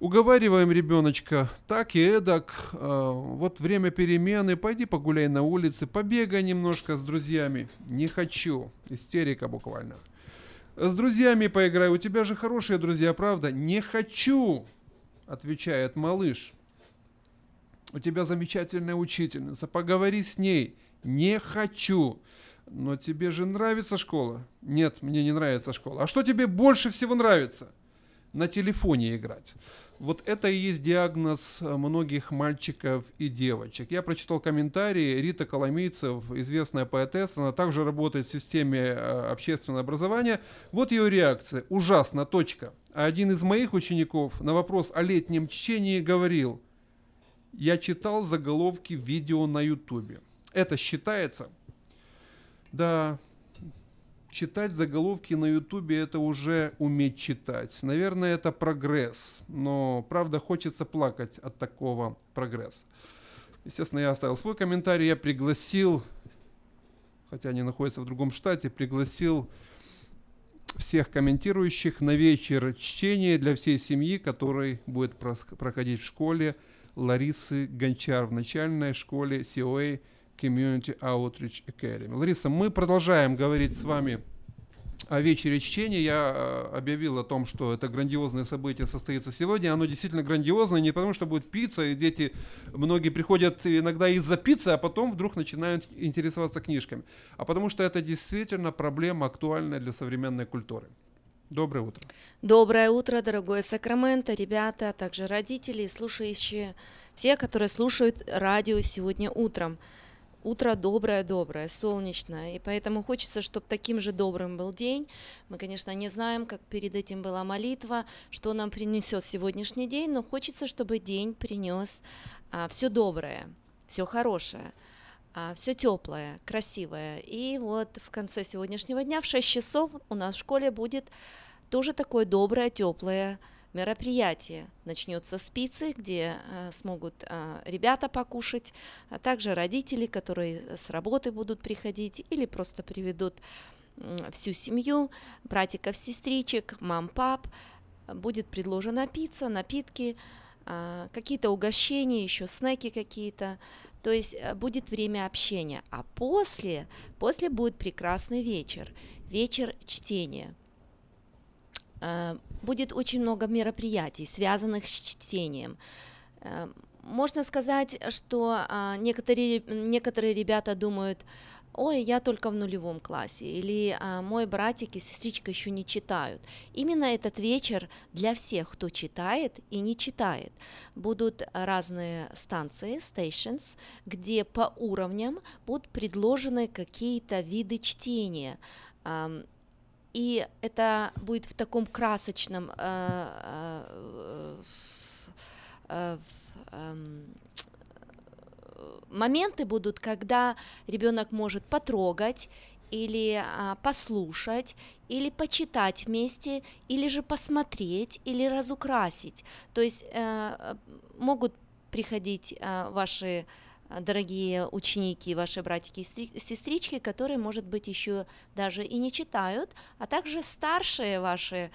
Уговариваем ребеночка так и эдак, э, вот время перемены, пойди погуляй на улице, побегай немножко с друзьями. Не хочу, истерика буквально. С друзьями поиграй, у тебя же хорошие друзья, правда? Не хочу, отвечает малыш у тебя замечательная учительница, поговори с ней. Не хочу. Но тебе же нравится школа? Нет, мне не нравится школа. А что тебе больше всего нравится? На телефоне играть. Вот это и есть диагноз э, многих мальчиков и девочек. Я прочитал комментарии Рита Коломейцев, известная поэтесса, она также работает в системе э, общественного образования. Вот ее реакция. Ужасно, точка. А один из моих учеников на вопрос о летнем чтении говорил – я читал заголовки видео на ютубе. Это считается? Да, читать заголовки на Ютубе это уже уметь читать. Наверное, это прогресс, но правда хочется плакать от такого прогресса. Естественно, я оставил свой комментарий, я пригласил, хотя они находятся в другом штате, пригласил всех комментирующих на вечер чтения для всей семьи, который будет проходить в школе Ларисы Гончар в начальной школе COA Community Outreach Academy. Лариса, мы продолжаем говорить с вами о вечере чтения. Я э, объявил о том, что это грандиозное событие состоится сегодня. Оно действительно грандиозное, не потому что будет пицца, и дети, многие приходят иногда из-за пиццы, а потом вдруг начинают интересоваться книжками, а потому что это действительно проблема актуальная для современной культуры. Доброе утро. Доброе утро, дорогое Сакраменто, ребята, а также родители, слушающие, все, которые слушают радио сегодня утром. Утро доброе-доброе, солнечное, и поэтому хочется, чтобы таким же добрым был день. Мы, конечно, не знаем, как перед этим была молитва, что нам принесет сегодняшний день, но хочется, чтобы день принес а, все доброе, все хорошее, все теплое, красивое. И вот в конце сегодняшнего дня в 6 часов у нас в школе будет тоже такое доброе, теплое мероприятие. Начнется пиццы, где э, смогут э, ребята покушать, а также родители, которые с работы будут приходить или просто приведут э, всю семью, братиков, сестричек, мам, пап. Будет предложена пицца, напитки, э, какие-то угощения, еще снеки какие-то. То есть э, будет время общения. А после, после будет прекрасный вечер, вечер чтения. Э, будет очень много мероприятий, связанных с чтением. Э, можно сказать, что а, некоторые, некоторые ребята думают, ой, я только в нулевом классе, или а, мой братик и сестричка еще не читают. Именно этот вечер для всех, кто читает и не читает. Будут разные станции, stations, где по уровням будут предложены какие-то виды чтения и это будет в таком красочном э, э, э, эм, моменты будут, когда ребенок может потрогать или а, послушать, или почитать вместе, или же посмотреть, или разукрасить. То есть э, могут приходить э, ваши дорогие ученики, ваши братики и сестрички, которые, может быть, еще даже и не читают, а также старшие ваши,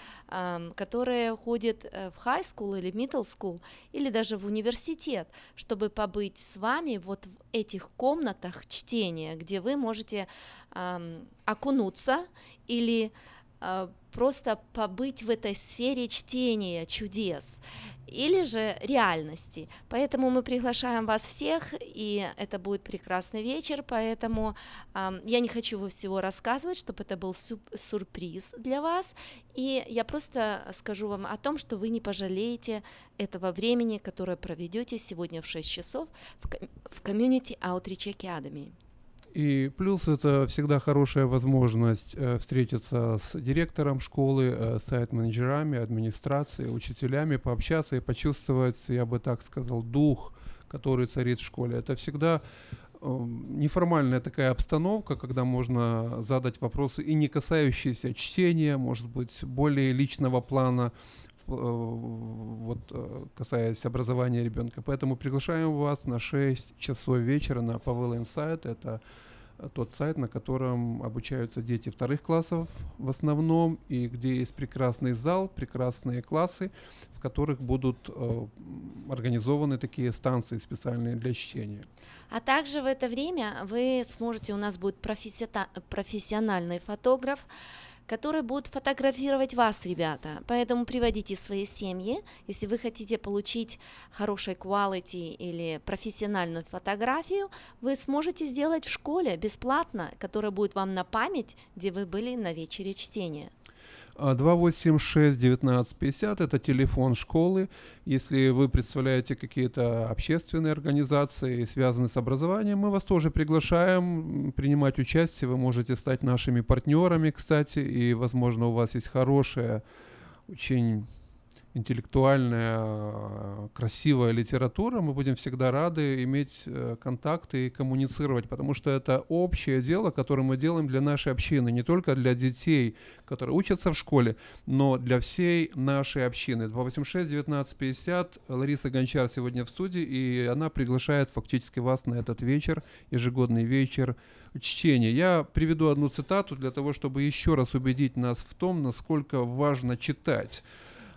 которые ходят э, в high school или middle school, или даже в университет, чтобы побыть с вами вот в этих комнатах чтения, где вы можете окунуться или просто побыть в этой сфере чтения чудес или же реальности. Поэтому мы приглашаем вас всех, и это будет прекрасный вечер, поэтому э, я не хочу всего рассказывать, чтобы это был сюрприз для вас, и я просто скажу вам о том, что вы не пожалеете этого времени, которое проведете сегодня в 6 часов в Community Outreach Academy. И плюс это всегда хорошая возможность э, встретиться с директором школы, э, сайт-менеджерами, администрацией, учителями, пообщаться и почувствовать, я бы так сказал, дух, который царит в школе. Это всегда э, неформальная такая обстановка, когда можно задать вопросы и не касающиеся чтения, может быть, более личного плана, вот э, касаясь образования ребенка. Поэтому приглашаем вас на 6 часов вечера на Pavel Insight. Это тот сайт, на котором обучаются дети вторых классов в основном, и где есть прекрасный зал, прекрасные классы, в которых будут э, организованы такие станции специальные для чтения. А также в это время вы сможете, у нас будет профессиональный фотограф, которые будут фотографировать вас, ребята. Поэтому приводите свои семьи. Если вы хотите получить хорошей quality или профессиональную фотографию, вы сможете сделать в школе бесплатно, которая будет вам на память, где вы были на вечере чтения. 286-1950 это телефон школы. Если вы представляете какие-то общественные организации, связанные с образованием, мы вас тоже приглашаем принимать участие. Вы можете стать нашими партнерами, кстати, и, возможно, у вас есть хорошая, очень интеллектуальная, э, красивая литература, мы будем всегда рады иметь э, контакты и коммуницировать, потому что это общее дело, которое мы делаем для нашей общины, не только для детей, которые учатся в школе, но для всей нашей общины. 286-1950, Лариса Гончар сегодня в студии, и она приглашает фактически вас на этот вечер, ежегодный вечер чтения. Я приведу одну цитату для того, чтобы еще раз убедить нас в том, насколько важно читать.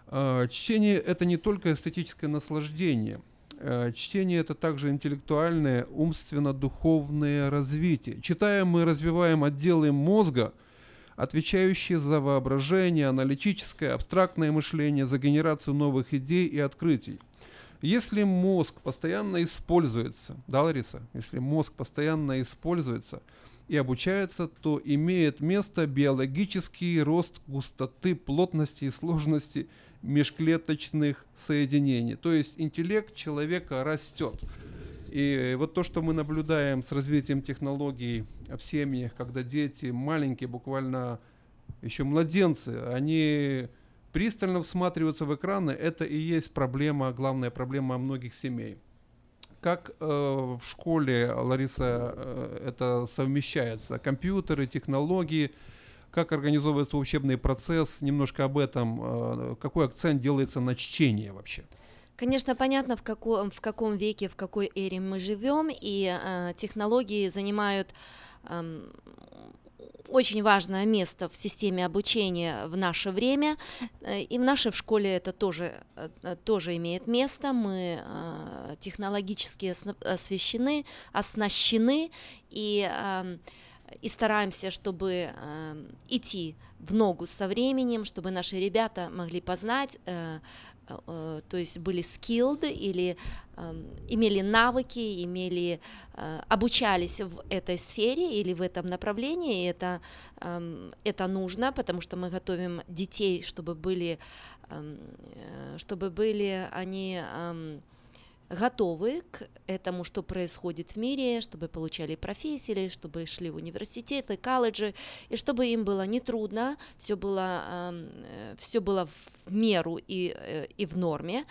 А, чтение – это не только эстетическое наслаждение. А, чтение – это также интеллектуальное, умственно-духовное развитие. Читая, мы развиваем отделы мозга, отвечающие за воображение, аналитическое, абстрактное мышление, за генерацию новых идей и открытий. Если мозг постоянно используется, да, Лариса, если мозг постоянно используется и обучается, то имеет место биологический рост густоты, плотности и сложности – межклеточных соединений. То есть интеллект человека растет. И вот то, что мы наблюдаем с развитием технологий в семьях, когда дети маленькие, буквально еще младенцы, они пристально всматриваются в экраны, это и есть проблема, главная проблема многих семей. Как э, в школе, Лариса, э, это совмещается? Компьютеры, технологии – как организовывается учебный процесс, немножко об этом, э, какой акцент делается на чтение вообще? Конечно, понятно, в каком, в каком веке, в какой эре мы живем, и э, технологии занимают э, очень важное место в системе обучения в наше время, э, и в нашей в школе это тоже, э, тоже имеет место. Мы э, технологически освещены, оснащены, и э, и стараемся, чтобы э, идти в ногу со временем, чтобы наши ребята могли познать, э, э, то есть были skilled или э, имели навыки, имели, э, обучались в этой сфере или в этом направлении. И это, э, это нужно, потому что мы готовим детей, чтобы были, э, чтобы были они э, готовы к этому, что происходит в мире, чтобы получали профессии, чтобы шли в университеты, колледжи, и чтобы им было нетрудно, все было, э, все было в меру и, э, и в норме.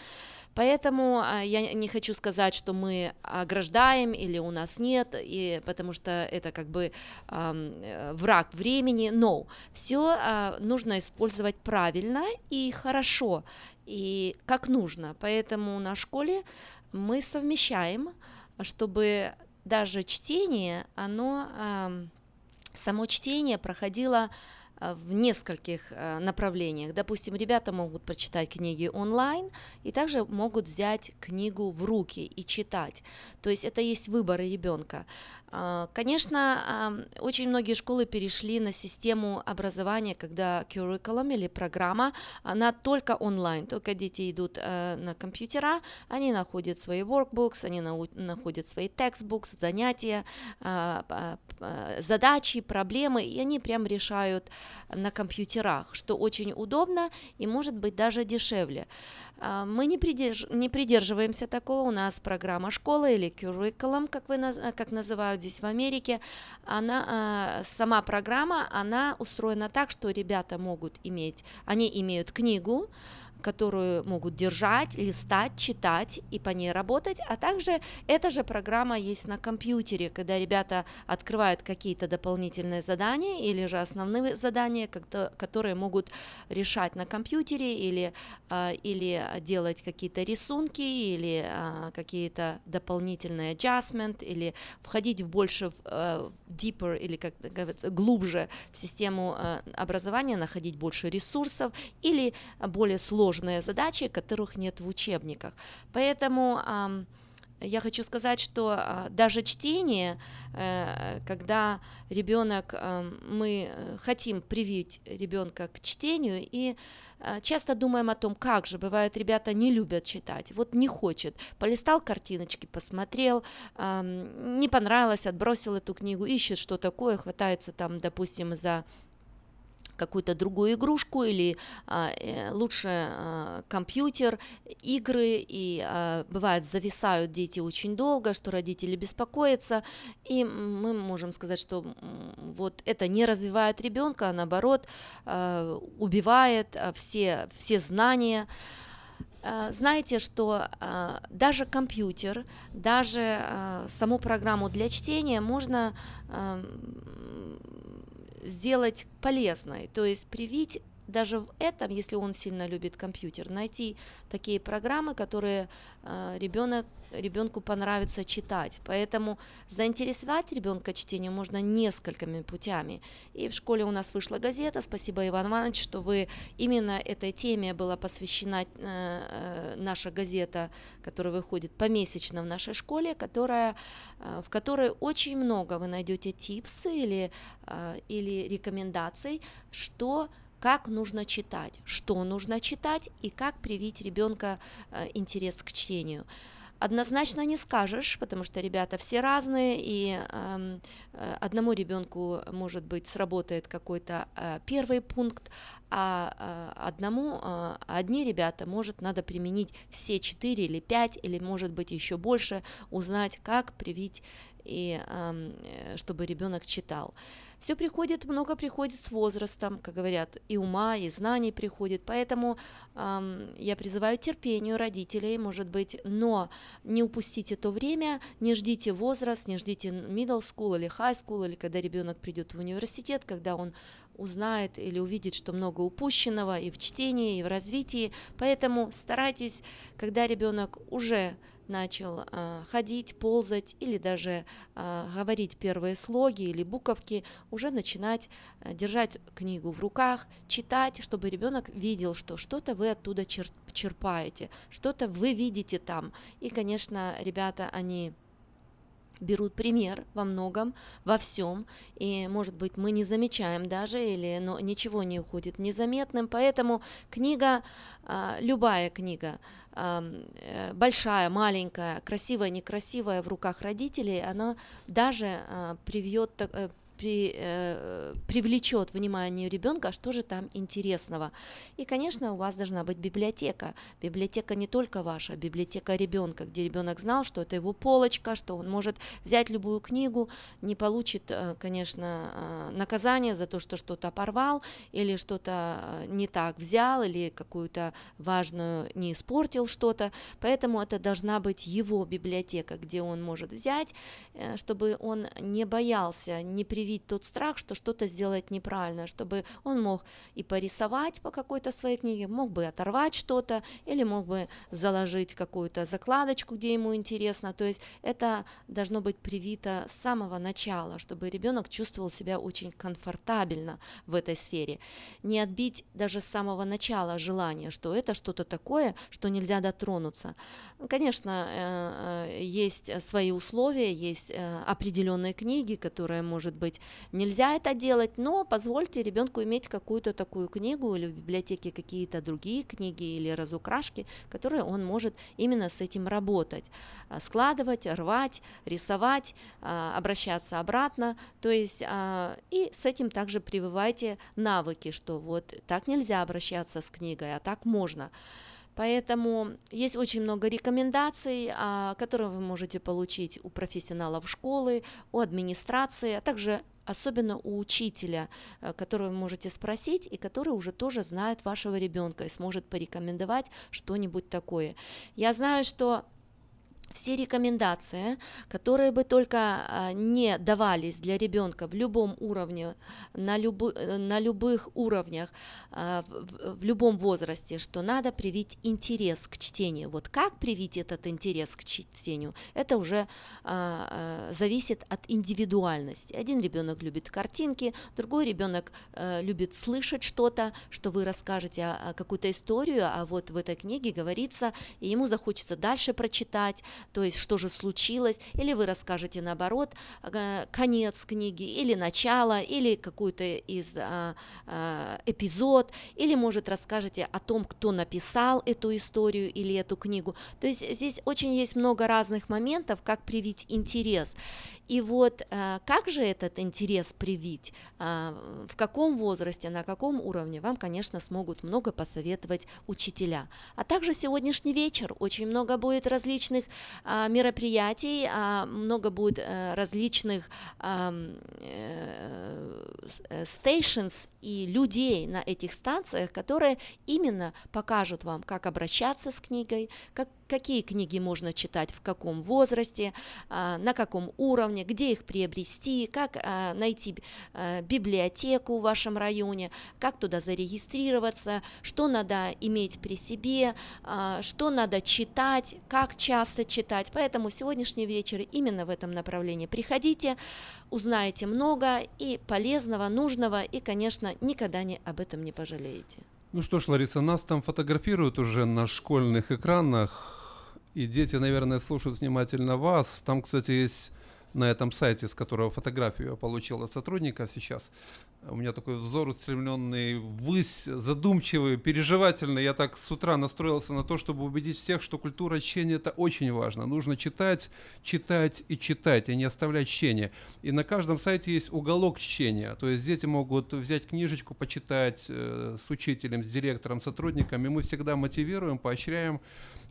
Поэтому а, я не хочу сказать, что мы ограждаем или у нас нет, и, потому что это как бы э, враг времени, но все а, нужно использовать правильно и хорошо, и как нужно. Поэтому на школе мы совмещаем, чтобы даже чтение, оно, само чтение проходило в нескольких э, направлениях. Допустим, ребята могут прочитать книги онлайн и также могут взять книгу в руки и читать. То есть это есть выборы ребенка. А, конечно, очень многие школы перешли на систему образования, когда curriculum или программа, она только онлайн, только дети идут э, на компьютера, они находят свои workbooks, они находят свои textbooks, занятия, задачи, проблемы, и они прям решают на компьютерах, что очень удобно и может быть даже дешевле. А, мы не, придерж... не придерживаемся такого, у нас программа школы или curriculum, как, вы, как называют здесь в Америке, она, а, сама программа, она устроена так, что ребята могут иметь, они имеют книгу, которую могут держать, листать, читать и по ней работать, а также эта же программа есть на компьютере, когда ребята открывают какие-то дополнительные задания или же основные задания, которые могут решать на компьютере или, а, или делать какие-то рисунки или а, какие-то дополнительные adjustment или входить в больше в а, deeper или как говорится глубже в систему образования, находить больше ресурсов или более сложные сложные задачи, которых нет в учебниках. Поэтому я хочу сказать, что а, даже чтение, э, когда ребенок, мы хотим привить ребенка к чтению и а, часто думаем о том, как же, бывает, ребята не любят читать, вот не хочет, полистал картиночки, посмотрел, не понравилось, отбросил эту книгу, ищет что такое, хватается там, допустим, за какую-то другую игрушку или а, э, лучше а, компьютер, игры, и а, бывает зависают дети очень долго, что родители беспокоятся, и мы можем сказать, что вот это не развивает ребенка, а наоборот а, убивает все, все знания. э, знаете, что э, даже компьютер, даже э, саму программу для чтения можно э, сделать полезной, то есть привить даже в этом, если он сильно любит компьютер, найти такие программы, которые э, ребенок, ребенку понравится читать. Поэтому заинтересовать ребенка чтению можно несколькими путями. И в школе у нас вышла газета. Спасибо, Иван Иванович, что вы именно этой теме была посвящена э, э, наша газета, которая выходит помесячно в нашей школе, которая, э, в которой очень много вы найдете типсы или, э, или рекомендаций, что как нужно читать, что нужно читать и как привить ребенка э, интерес к чтению. Однозначно не скажешь, потому что ребята все разные, и эм, э, одному ребенку, может быть, сработает какой-то э, первый пункт, а э, одному, э, одни ребята, может, надо применить все четыре или пять, или, может быть, еще больше, узнать, как привить, и эм, э, чтобы ребенок читал. Все приходит, много приходит с возрастом, как говорят, и ума, и знаний приходит. Поэтому эм, я призываю терпению родителей, может быть, но не упустите то время, не ждите возраст, не ждите middle school или high school, или когда ребенок придет в университет, когда он узнает или увидит, что много упущенного и в чтении, и в развитии. Поэтому старайтесь, когда ребенок уже начал э, ходить, ползать или даже э, говорить первые слоги или буковки, уже начинать э, держать книгу в руках, читать, чтобы ребенок видел, что что-то вы оттуда чер- черпаете, что-то вы видите там. И, конечно, ребята, они берут пример во многом, во всем, и, может быть, мы не замечаем даже, или но ничего не уходит незаметным, поэтому книга, любая книга, Э, большая, маленькая, красивая, некрасивая в руках родителей, она даже а, привьет при, э, привлечет внимание ребенка, что же там интересного. И, конечно, у вас должна быть библиотека. Библиотека не только ваша, а библиотека ребенка, где ребенок знал, что это его полочка, что он может взять любую книгу, не получит, э, конечно, э, наказание за то, что что-то порвал или что-то э, не так взял или какую-то важную не испортил что-то. Поэтому это должна быть его библиотека, где он может взять, чтобы он не боялся, не привязался привить тот страх, что что-то сделать неправильно, чтобы он мог и порисовать по какой-то своей книге, мог бы оторвать что-то или мог бы заложить какую-то закладочку, где ему интересно. То есть это должно быть привито с самого начала, чтобы ребенок чувствовал себя очень комфортабельно в этой сфере. Не отбить даже с самого начала желание, что это что-то такое, что нельзя дотронуться. Конечно, э, э, есть свои условия, есть э, определенные книги, которые, может быть, быть, нельзя это делать, но позвольте ребенку иметь какую-то такую книгу или в библиотеке какие-то другие книги или разукрашки, которые он может именно с этим работать, а, складывать, рвать, рисовать, а, обращаться обратно, то есть а, и с этим также прививайте навыки, что вот так нельзя обращаться с книгой, а так можно. Поэтому есть очень много рекомендаций, а, которые вы можете получить у профессионалов школы, у администрации, а также особенно у учителя, э, которого вы можете спросить и который уже тоже знает вашего ребенка и сможет порекомендовать что-нибудь такое. Я знаю, что все рекомендации, которые бы только а, не давались для ребенка в любом уровне, на, любы, э, на любых уровнях, а, в, в любом возрасте, что надо привить интерес к чтению. Вот как привить этот интерес к чтению, это уже а, зависит от индивидуальности. Один ребенок любит картинки, другой ребенок э, любит слышать что-то, что вы расскажете какую-то историю, а вот в этой книге говорится, и ему захочется дальше прочитать, то есть что же случилось, или вы расскажете наоборот э, конец книги, или начало, или какой-то из а, а, эпизод, или может расскажете о том, кто написал эту историю или эту книгу. То есть здесь очень есть много разных моментов, как привить интерес. И вот э, как же этот интерес привить, э, в каком возрасте, на каком уровне, вам, конечно, смогут много посоветовать учителя. А также сегодняшний вечер. Очень много будет различных а, мероприятий, а, много будет а, различных а, stations и людей на этих станциях, которые именно покажут вам, как обращаться с книгой, как, какие книги можно читать в каком возрасте, а, на каком уровне, где их приобрести, как а, найти а, библиотеку в вашем районе, как туда зарегистрироваться, что надо иметь при себе, что надо читать, как часто читать. Поэтому сегодняшний вечер именно в этом направлении. Приходите, узнаете много и полезного, нужного, и, конечно, никогда не, об этом не пожалеете. Ну что ж, Лариса, нас там фотографируют уже на школьных экранах, и дети, наверное, слушают внимательно вас. Там, кстати, есть на этом сайте, с которого фотографию я получил от сотрудника сейчас. У меня такой взор устремленный ввысь, задумчивый, переживательный. Я так с утра настроился на то, чтобы убедить всех, что культура чтения это очень важно. Нужно читать, читать и читать, а не оставлять чтение. И на каждом сайте есть уголок чтения. То есть дети могут взять книжечку, почитать э, с учителем, с директором, сотрудниками. Мы всегда мотивируем, поощряем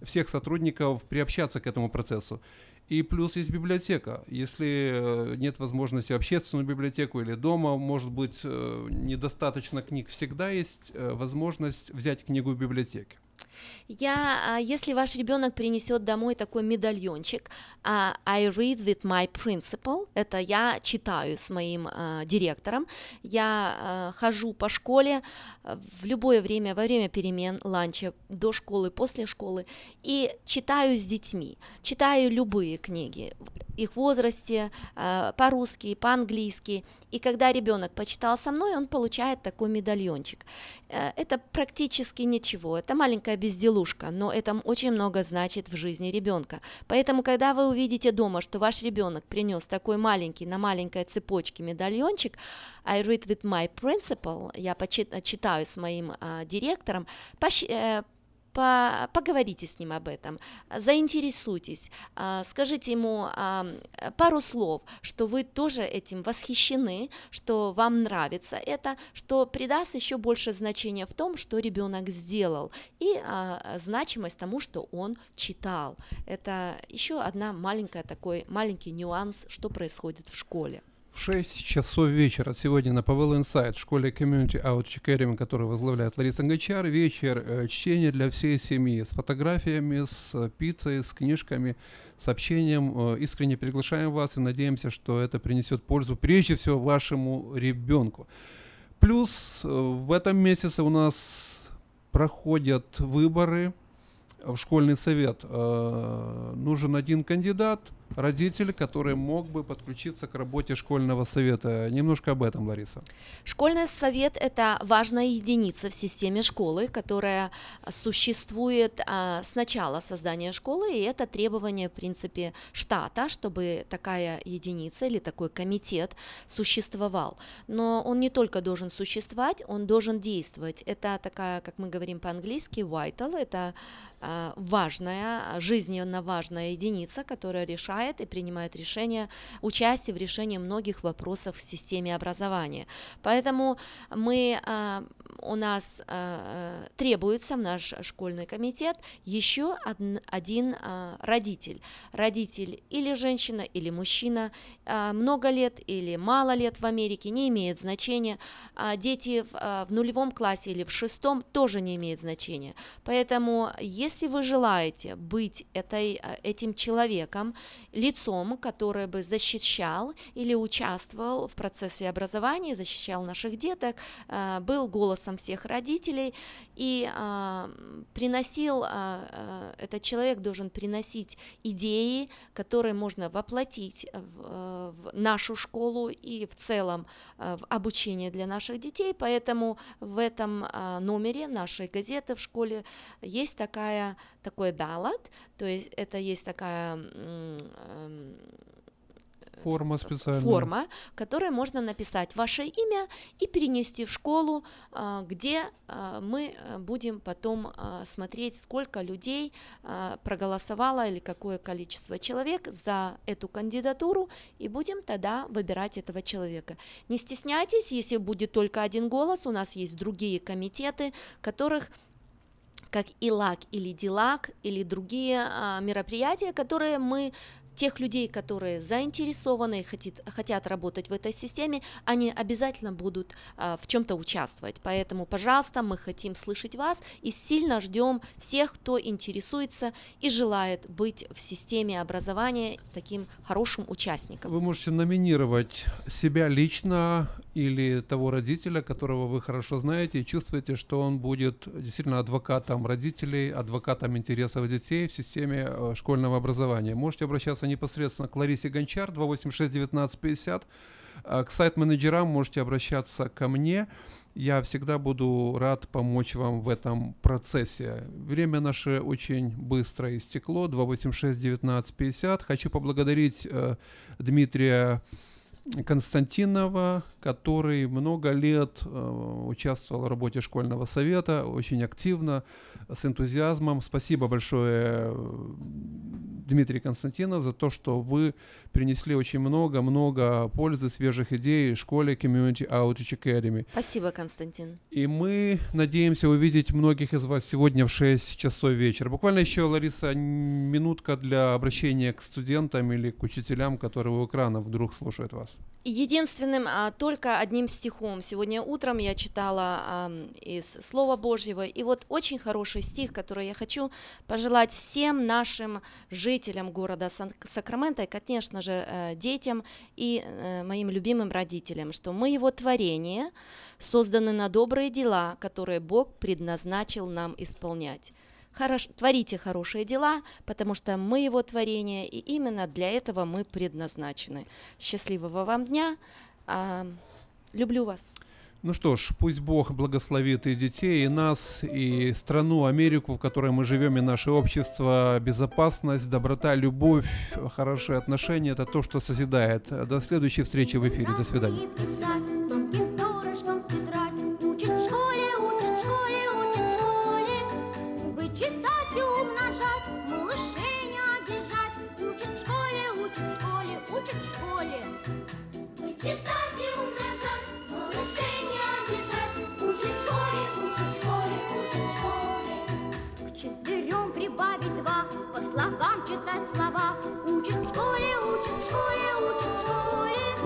всех сотрудников приобщаться к этому процессу. И плюс есть библиотека. Если э, нет возможности общественную библиотеку или дома, может быть, э, недостаточно книг, всегда есть э, возможность взять книгу в библиотеке. Я, а, если ваш ребенок принесет домой такой медальончик, а, I read with my principal, это я читаю с моим uh, директором, я хожу по школе в любое время, во время перемен, ланча, до школы, после школы, и читаю с детьми, читаю любые книги, их возрасте, по-русски, по-английски, и когда ребенок почитал со мной, он получает такой медальончик. Это практически ничего, это маленькая безделушка, но это очень много значит в жизни ребенка. Поэтому, когда вы увидите дома, что ваш ребенок принес такой маленький на маленькой цепочке медальончик, I read with my principal, я почитаю с моим а, директором, пощ, э, по, поговорите с ним об этом, заинтересуйтесь, а, скажите ему а, пару слов, что вы тоже этим восхищены, что вам нравится это, что придаст еще больше значения в том, что ребенок сделал, и а, значимость тому, что он читал. Это еще одна маленькая такой маленький нюанс, что происходит в школе. В 6 часов вечера сегодня на Павел Инсайт, школе Community Outreach Academy, которую возглавляет Лариса Гончар, вечер э, чтения для всей семьи с фотографиями, с э, пиццей, с книжками, с общением. Э, искренне приглашаем вас и надеемся, что это принесет пользу прежде всего вашему ребенку. Плюс в этом месяце у нас проходят выборы в школьный совет. Нужен один кандидат – родитель, который мог бы подключиться к работе школьного совета. Немножко об этом, Лариса. Школьный совет – это важная единица в системе школы, которая существует а, с начала создания школы, и это требование, в принципе, штата, чтобы такая единица или такой комитет существовал. Но он не только должен существовать, он должен действовать. Это такая, как мы говорим по-английски, vital, это а, важная, жизненно важная единица, которая решает решает и принимает решения, участие в решении многих вопросов в системе образования. Поэтому мы, а, у нас а, требуется в наш школьный комитет еще один а, родитель. Родитель или женщина, или мужчина, много лет или мало лет в Америке, не имеет значения. Дети в нулевом классе или в шестом тоже не имеет значения. Поэтому, если вы желаете быть этой, этим человеком, лицом, который бы защищал или участвовал в процессе образования, защищал наших деток, э, был голосом всех родителей. И э, приносил, э, этот человек должен приносить идеи, которые можно воплотить в, в нашу школу и в целом в обучение для наших детей, поэтому в этом номере нашей газеты в школе есть такая, такой баллот, то есть это есть такая Эм, форма специальная. Форма, которой можно написать ваше имя и перенести в школу, а, где а, мы э, будем потом а, смотреть, сколько людей проголосовало или какое количество человек за эту кандидатуру, и будем тогда выбирать этого человека. Не стесняйтесь, если будет только один голос, у нас есть другие комитеты, которых как ИЛАК или ДИЛАК или другие а, мероприятия, которые мы тех людей, которые заинтересованы и хотят, хотят работать в этой системе, они обязательно будут а, в чем-то участвовать. Поэтому, пожалуйста, мы хотим слышать вас и сильно ждем всех, кто интересуется и желает быть в системе образования таким хорошим участником. Вы можете номинировать себя лично или того родителя, которого вы хорошо знаете и чувствуете, что он будет действительно адвокатом родителей, адвокатом интересов детей в системе э, школьного образования. Можете обращаться непосредственно к Ларисе Гончар, 286-1950. К сайт-менеджерам можете обращаться ко мне. Я всегда буду рад помочь вам в этом процессе. Время наше очень быстро истекло. 286-1950. Хочу поблагодарить э, Дмитрия Константинова, который много лет э, участвовал в работе школьного совета, очень активно, с энтузиазмом. Спасибо большое, Дмитрий Константинов, за то, что вы принесли очень много-много пользы, свежих идей школе Community Outreach Academy. Спасибо, Константин. И мы надеемся увидеть многих из вас сегодня в 6 часов вечера. Буквально еще, Лариса, минутка для обращения к студентам или к учителям, которые у экрана вдруг слушают вас. Единственным, а, только одним стихом. Сегодня утром я читала а, из Слова Божьего, и вот очень хороший стих, который я хочу пожелать всем нашим жителям города Сан- Сакраменто, и, конечно же, э, детям и э, моим любимым родителям, что мы его творение, созданы на добрые дела, которые Бог предназначил нам исполнять. Хорош, творите хорошие дела, потому что мы его творение, и именно для этого мы предназначены. Счастливого вам дня. Люблю вас. Ну что ж, пусть Бог благословит и детей, и нас, и страну, Америку, в которой мы живем, и наше общество, безопасность, доброта, любовь, хорошие отношения – это то, что созидает. До следующей встречи в эфире. До свидания.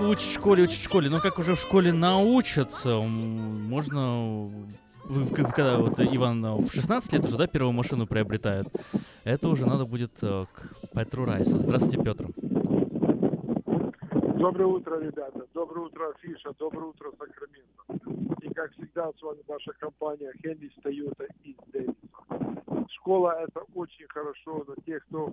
Учить в школе, учить в школе. Но как уже в школе научатся, можно... Вы, когда вот Иван э, в 16 лет уже, да, первую машину приобретает, это уже надо будет э, к Петру Райсу. Здравствуйте, Петр. Доброе утро, ребята. Доброе утро, Афиша. Доброе утро, Сакраменто. И как всегда, с вами ваша компания Хенрис Тойота из Дэвиса. Школа – это очень хорошо, но те, кто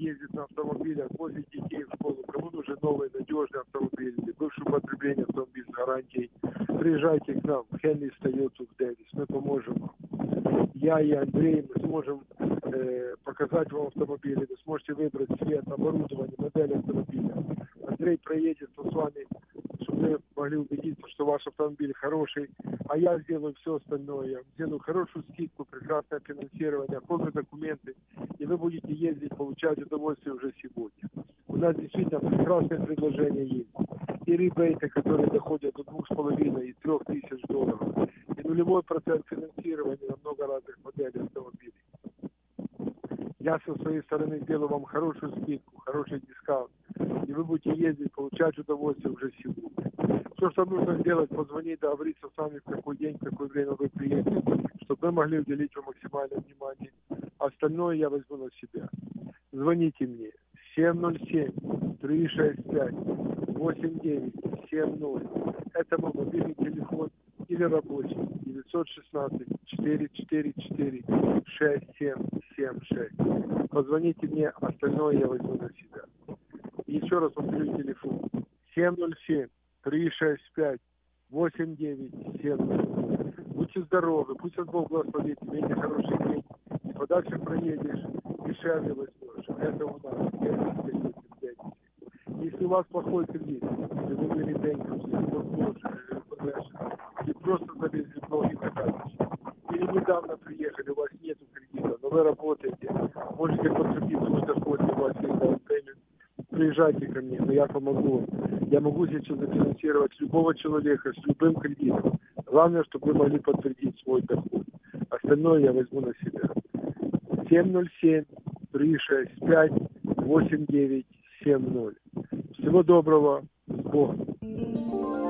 ездит на автомобилях, возит детей в школу, кому нужен новый надежный автомобиль бывший употребление автомобиль с гарантией, приезжайте к нам в Тойоту в Дэвис. Мы поможем вам. Я и Андрей, мы сможем э, показать вам автомобили, вы сможете выбрать цвет, оборудование, модель автомобиля. Андрей проедет с вами, чтобы вы могли убедиться, что ваш автомобиль хороший, а я сделаю все остальное. Я сделаю хорошую скидку, прекрасное финансирование, оформлю документы, и вы будете ездить, получать удовольствие уже сегодня. У нас действительно прекрасное предложение есть. И ребейты, которые доходят до двух с половиной и трех тысяч долларов. И нулевой процент финансирования на много разных моделей автомобилей. Я со своей стороны сделаю вам хорошую скидку, хороший дискаунт. И вы будете ездить, получать удовольствие уже сегодня. Все, что нужно сделать, позвонить, договориться с вами, в какой день, в какое время вы приедете, чтобы мы могли уделить вам максимальное внимание. Остальное я возьму на себя. Звоните мне 707-365-8970. Это мой мобильный телефон или рабочий 916-444-6776. Позвоните мне, остальное я возьму на себя. И еще раз повторю телефон 707-365-8970. Будьте здоровы, пусть вас Бог благословит, имейте хороший день. И подальше проедешь, дешевле возьмешь. Это у нас. Если у вас плохой кредит, или вы были банкрупси, или foreclosure, или possession, или просто залезли в ноги на карточке, или недавно приехали, у вас нет кредита, но вы работаете, можете подтвердить свой доход, у вас есть down payment, приезжайте ко мне, но я помогу. Я могу сейчас зафинансировать любого человека с любым кредитом. Главное, чтобы вы могли подтвердить свой доход. Остальное я возьму на себя. 707 365 89 70. Всего доброго. С Богом.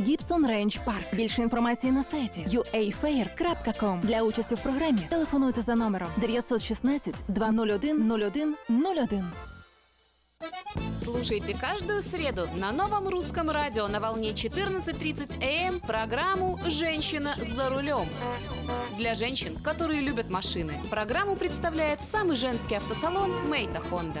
Гібсон Рейндж Парк. Більше інформації на сайті uafair.com. Для участі в програмі телефонуйте за номером 916 201 01 01. Слушайте каждую среду на новом русском радио на волне 14.30 АМ программу «Женщина за рулем». Для женщин, которые любят машины, программу представляет самый женский автосалон «Мейта Хонда».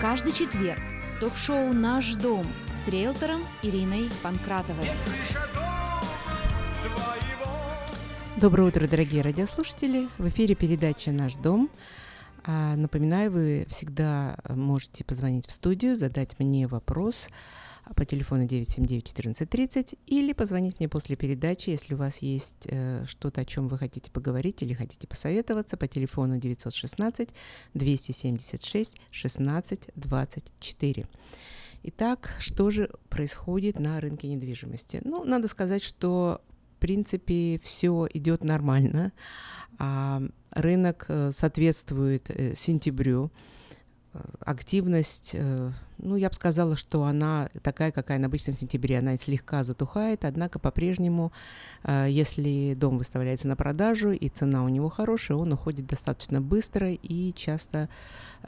Каждый четверг ток-шоу «Наш дом» с риэлтором Ириной Панкратовой. Доброе утро, дорогие радиослушатели. В эфире передача «Наш дом». А, Напоминаю, вы всегда можете позвонить в студию, задать мне вопрос по телефону 979-1430 или позвонить мне после передачи, если у вас есть э, что-то, о чем вы хотите поговорить или хотите посоветоваться, по телефону 916-276-16-24. Итак, что же происходит на рынке недвижимости? Ну, надо сказать, что в принципе все идет нормально. А рынок э, соответствует э, сентябрю. Активность, э, ну, я бы сказала, что она такая, какая она обычно в сентябре, она слегка затухает, однако по-прежнему, э, если дом выставляется на продажу и цена у него хорошая, он уходит достаточно быстро и часто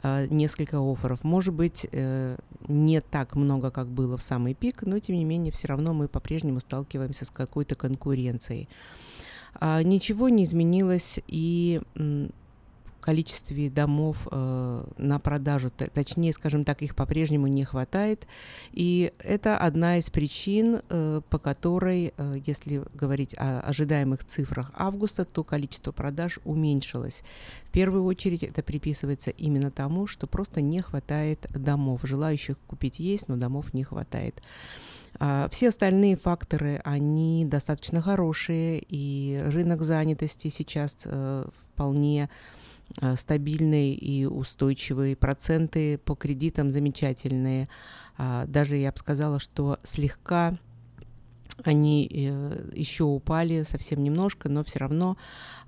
э, несколько офферов. Может быть, не так много, как было в самый пик, но тем не менее, все равно мы по-прежнему сталкиваемся с какой-то конкуренцией. А, ничего не изменилось и количестве домов э, на продажу, точнее, скажем так, их по-прежнему не хватает. И это одна из причин, э, по которой, э, если говорить о ожидаемых цифрах августа, то количество продаж уменьшилось. В первую очередь это приписывается именно тому, что просто не хватает домов. Желающих купить есть, но домов не хватает. А, все остальные факторы, они достаточно хорошие, и рынок занятости сейчас э, вполне стабильные и устойчивые, проценты по кредитам замечательные. А, даже я бы сказала, что слегка они э, еще упали совсем немножко, но все равно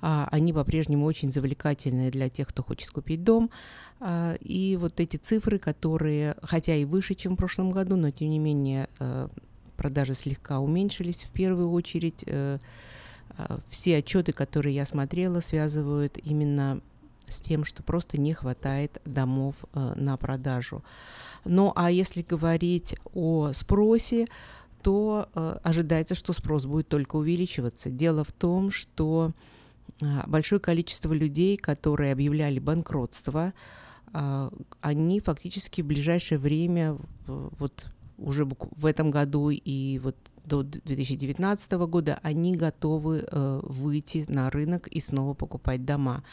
а, они по-прежнему очень завлекательные для тех, кто хочет купить дом. А, и вот эти цифры, которые, хотя и выше, чем в прошлом году, но тем не менее э, продажи слегка уменьшились в первую очередь. Все отчеты, которые я смотрела, связывают именно с тем, что просто не хватает домов э, на продажу. Ну а если говорить о спросе, то э, ожидается, что спрос будет только увеличиваться. Дело в том, что э, большое количество людей, которые объявляли банкротство, они фактически в ближайшее время, вот уже в этом году и вот до 2019 года, они готовы э, выйти на рынок и снова покупать дома.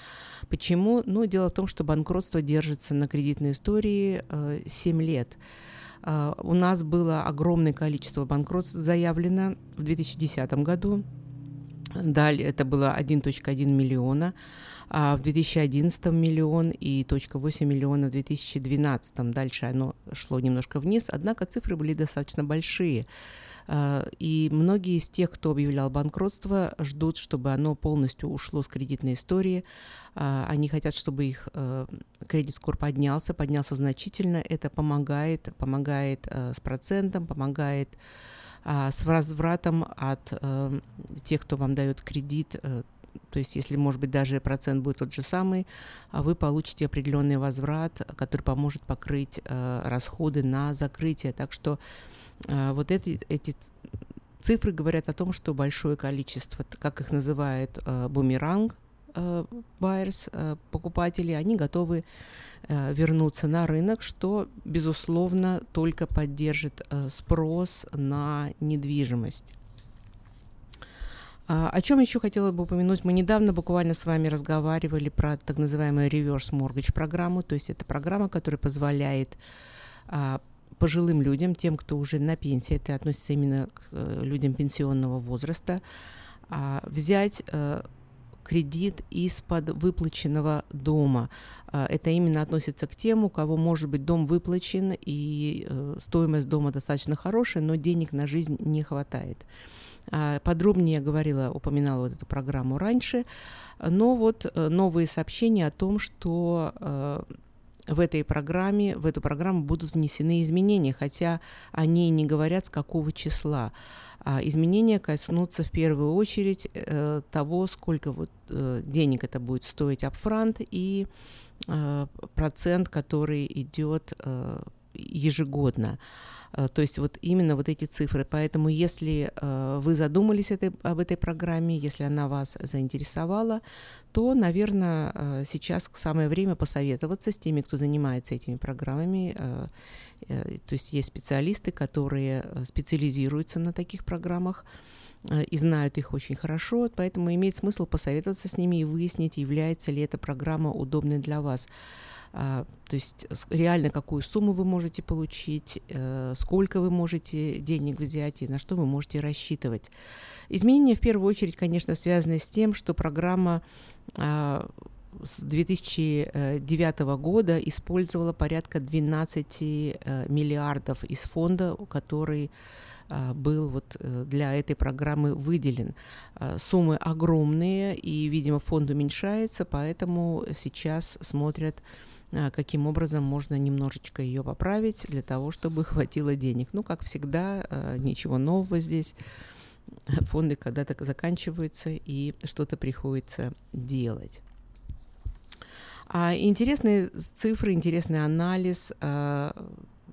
Почему? Ну, дело в том, что банкротство держится на кредитной истории э, 7 лет. Uh, у нас было огромное количество банкротств заявлено в 2010 году. Далее это было 1.1 миллиона, а в 2011 миллион и точка 8 миллиона в 2012. Дальше оно шло немножко вниз, однако цифры были достаточно большие. А, и многие из тех, кто объявлял банкротство, ждут, чтобы оно полностью ушло с кредитной истории. А, они хотят, чтобы их э, кредит-скор поднялся, поднялся значительно. Это помогает, помогает э, с процентом, помогает а, с возвратом от э, тех, кто вам дает кредит, то есть, если, может быть, даже процент будет тот же самый, вы получите определенный возврат, который поможет покрыть расходы на закрытие. Так что а, вот эти, эти цифры говорят о том, что большое количество, как их называют, э, бумеранг, buyers, э, покупатели, они готовы вернуться на рынок, что, безусловно, только поддержит спрос на недвижимость. А, о чем еще хотела бы упомянуть? Мы недавно буквально с вами разговаривали про так называемую reverse mortgage программу, то есть это программа, которая позволяет а, пожилым людям, тем, кто уже на пенсии, это относится именно к э, людям пенсионного возраста, а, взять э, кредит из-под выплаченного дома. А, это именно относится к тем, у кого, может быть, дом выплачен и э, стоимость дома достаточно хорошая, но денег на жизнь не хватает. А, подробнее я говорила, упоминала вот эту программу раньше, но вот новые сообщения о том, что в этой программе, в эту программу будут внесены изменения, хотя они не говорят, с какого числа. А изменения коснутся в первую очередь э, того, сколько вот, э, денег это будет стоить апфрант и э, процент, который идет ежегодно. Э, то есть вот именно вот эти цифры. Поэтому если э, вы задумались этой, об этой программе, если она вас заинтересовала, то, наверное, э, сейчас самое время посоветоваться с теми, кто занимается этими программами. То есть есть специалисты, которые специализируются на таких программах и знают их очень хорошо, поэтому имеет смысл посоветоваться с ними и выяснить, является ли эта программа удобной для вас. А, то есть реально какую сумму вы можете получить, э, сколько вы можете денег взять и на что вы можете рассчитывать. Изменения в первую очередь, конечно, связаны с тем, что программа а, с 2009 года использовала порядка 12 э, миллиардов из фонда, который а, был вот э, для этой программы выделен. Суммы огромные, и, видимо, фонд уменьшается, поэтому сейчас смотрят каким образом можно немножечко ее поправить для того, чтобы хватило денег. Ну, как всегда, а, ничего нового здесь. Фонды когда-то заканчиваются, и что-то приходится делать. А интересные цифры, интересный анализ а,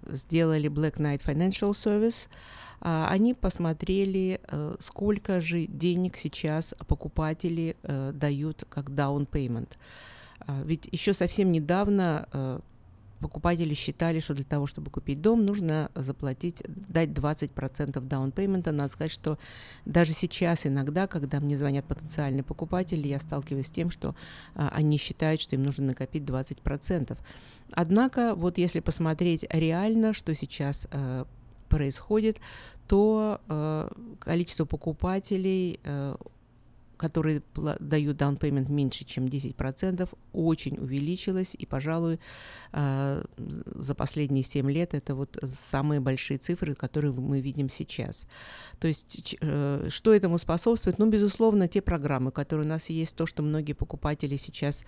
сделали Black Knight Financial Service. А, они посмотрели, а, сколько же денег сейчас покупатели а, дают как down payment. А, ведь еще совсем недавно а, покупатели считали, что для того, чтобы купить дом, нужно заплатить, дать 20% down payment. Надо сказать, что даже сейчас иногда, когда мне звонят потенциальные покупатели, я сталкиваюсь с тем, что а, они считают, что им нужно накопить 20%. Однако, вот если посмотреть реально, что сейчас а, происходит, то э, количество покупателей э, которые дают down payment меньше, чем 10%, очень увеличилось, и, пожалуй, а, за последние 7 лет это вот самые большие цифры, которые мы видим сейчас. То есть, э, что этому способствует? Ну, безусловно, те программы, которые у нас есть, то, что многие покупатели сейчас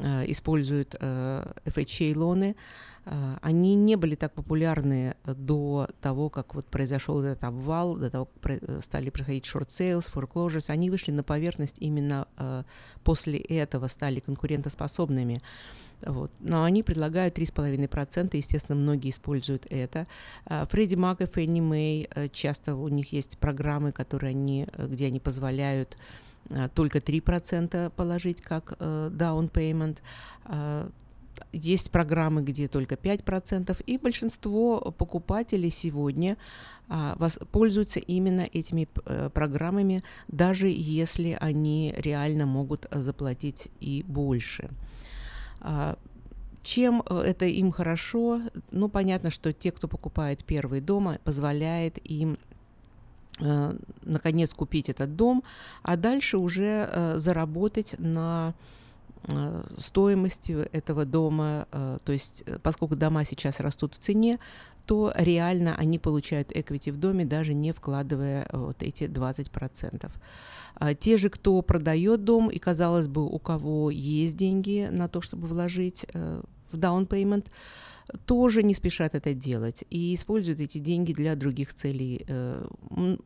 используют э, FHA-лоны, э, они не были так популярны до того, как вот произошел этот обвал, до того, как стали происходить short sales, foreclosures. Они вышли на поверхность именно после этого, стали конкурентоспособными. Вот. Но они предлагают 3,5%, естественно, многие используют это. Фредди Мак и Фенни Мэй, часто у них есть программы, которые они, где они позволяют Э, только 3% положить как э, down payment. Э, есть программы, где только 5%, и большинство покупателей сегодня пользуются именно этими программами, даже если они реально могут заплатить и больше. Чем это им хорошо? Ну, понятно, что те, кто покупает первый дом, позволяет им Э, наконец купить этот дом, а дальше уже э, заработать на э, стоимости этого дома, то есть поскольку дома сейчас растут в цене, то реально они получают equity в доме, даже не вкладывая вот эти 20%. А те же, кто продает дом, и казалось бы, у кого есть деньги на то, чтобы вложить в down payment, тоже не спешат это делать и используют эти деньги для других целей. Э,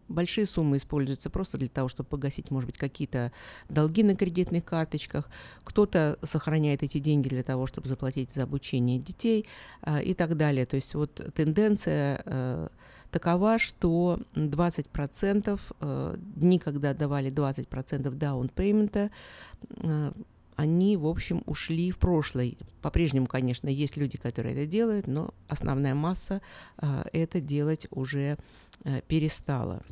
большие суммы используются просто для того, чтобы погасить, может быть, какие-то долги на кредитных карточках. Кто-то сохраняет эти деньги для того, чтобы заплатить за обучение детей э, и так далее. То есть вот тенденция э, такова, что 20% дни, когда давали 20% даунпеймента, они, в общем, ушли в прошлое. По-прежнему, конечно, есть люди, которые это делают, но основная масса э, это делать уже э, перестала.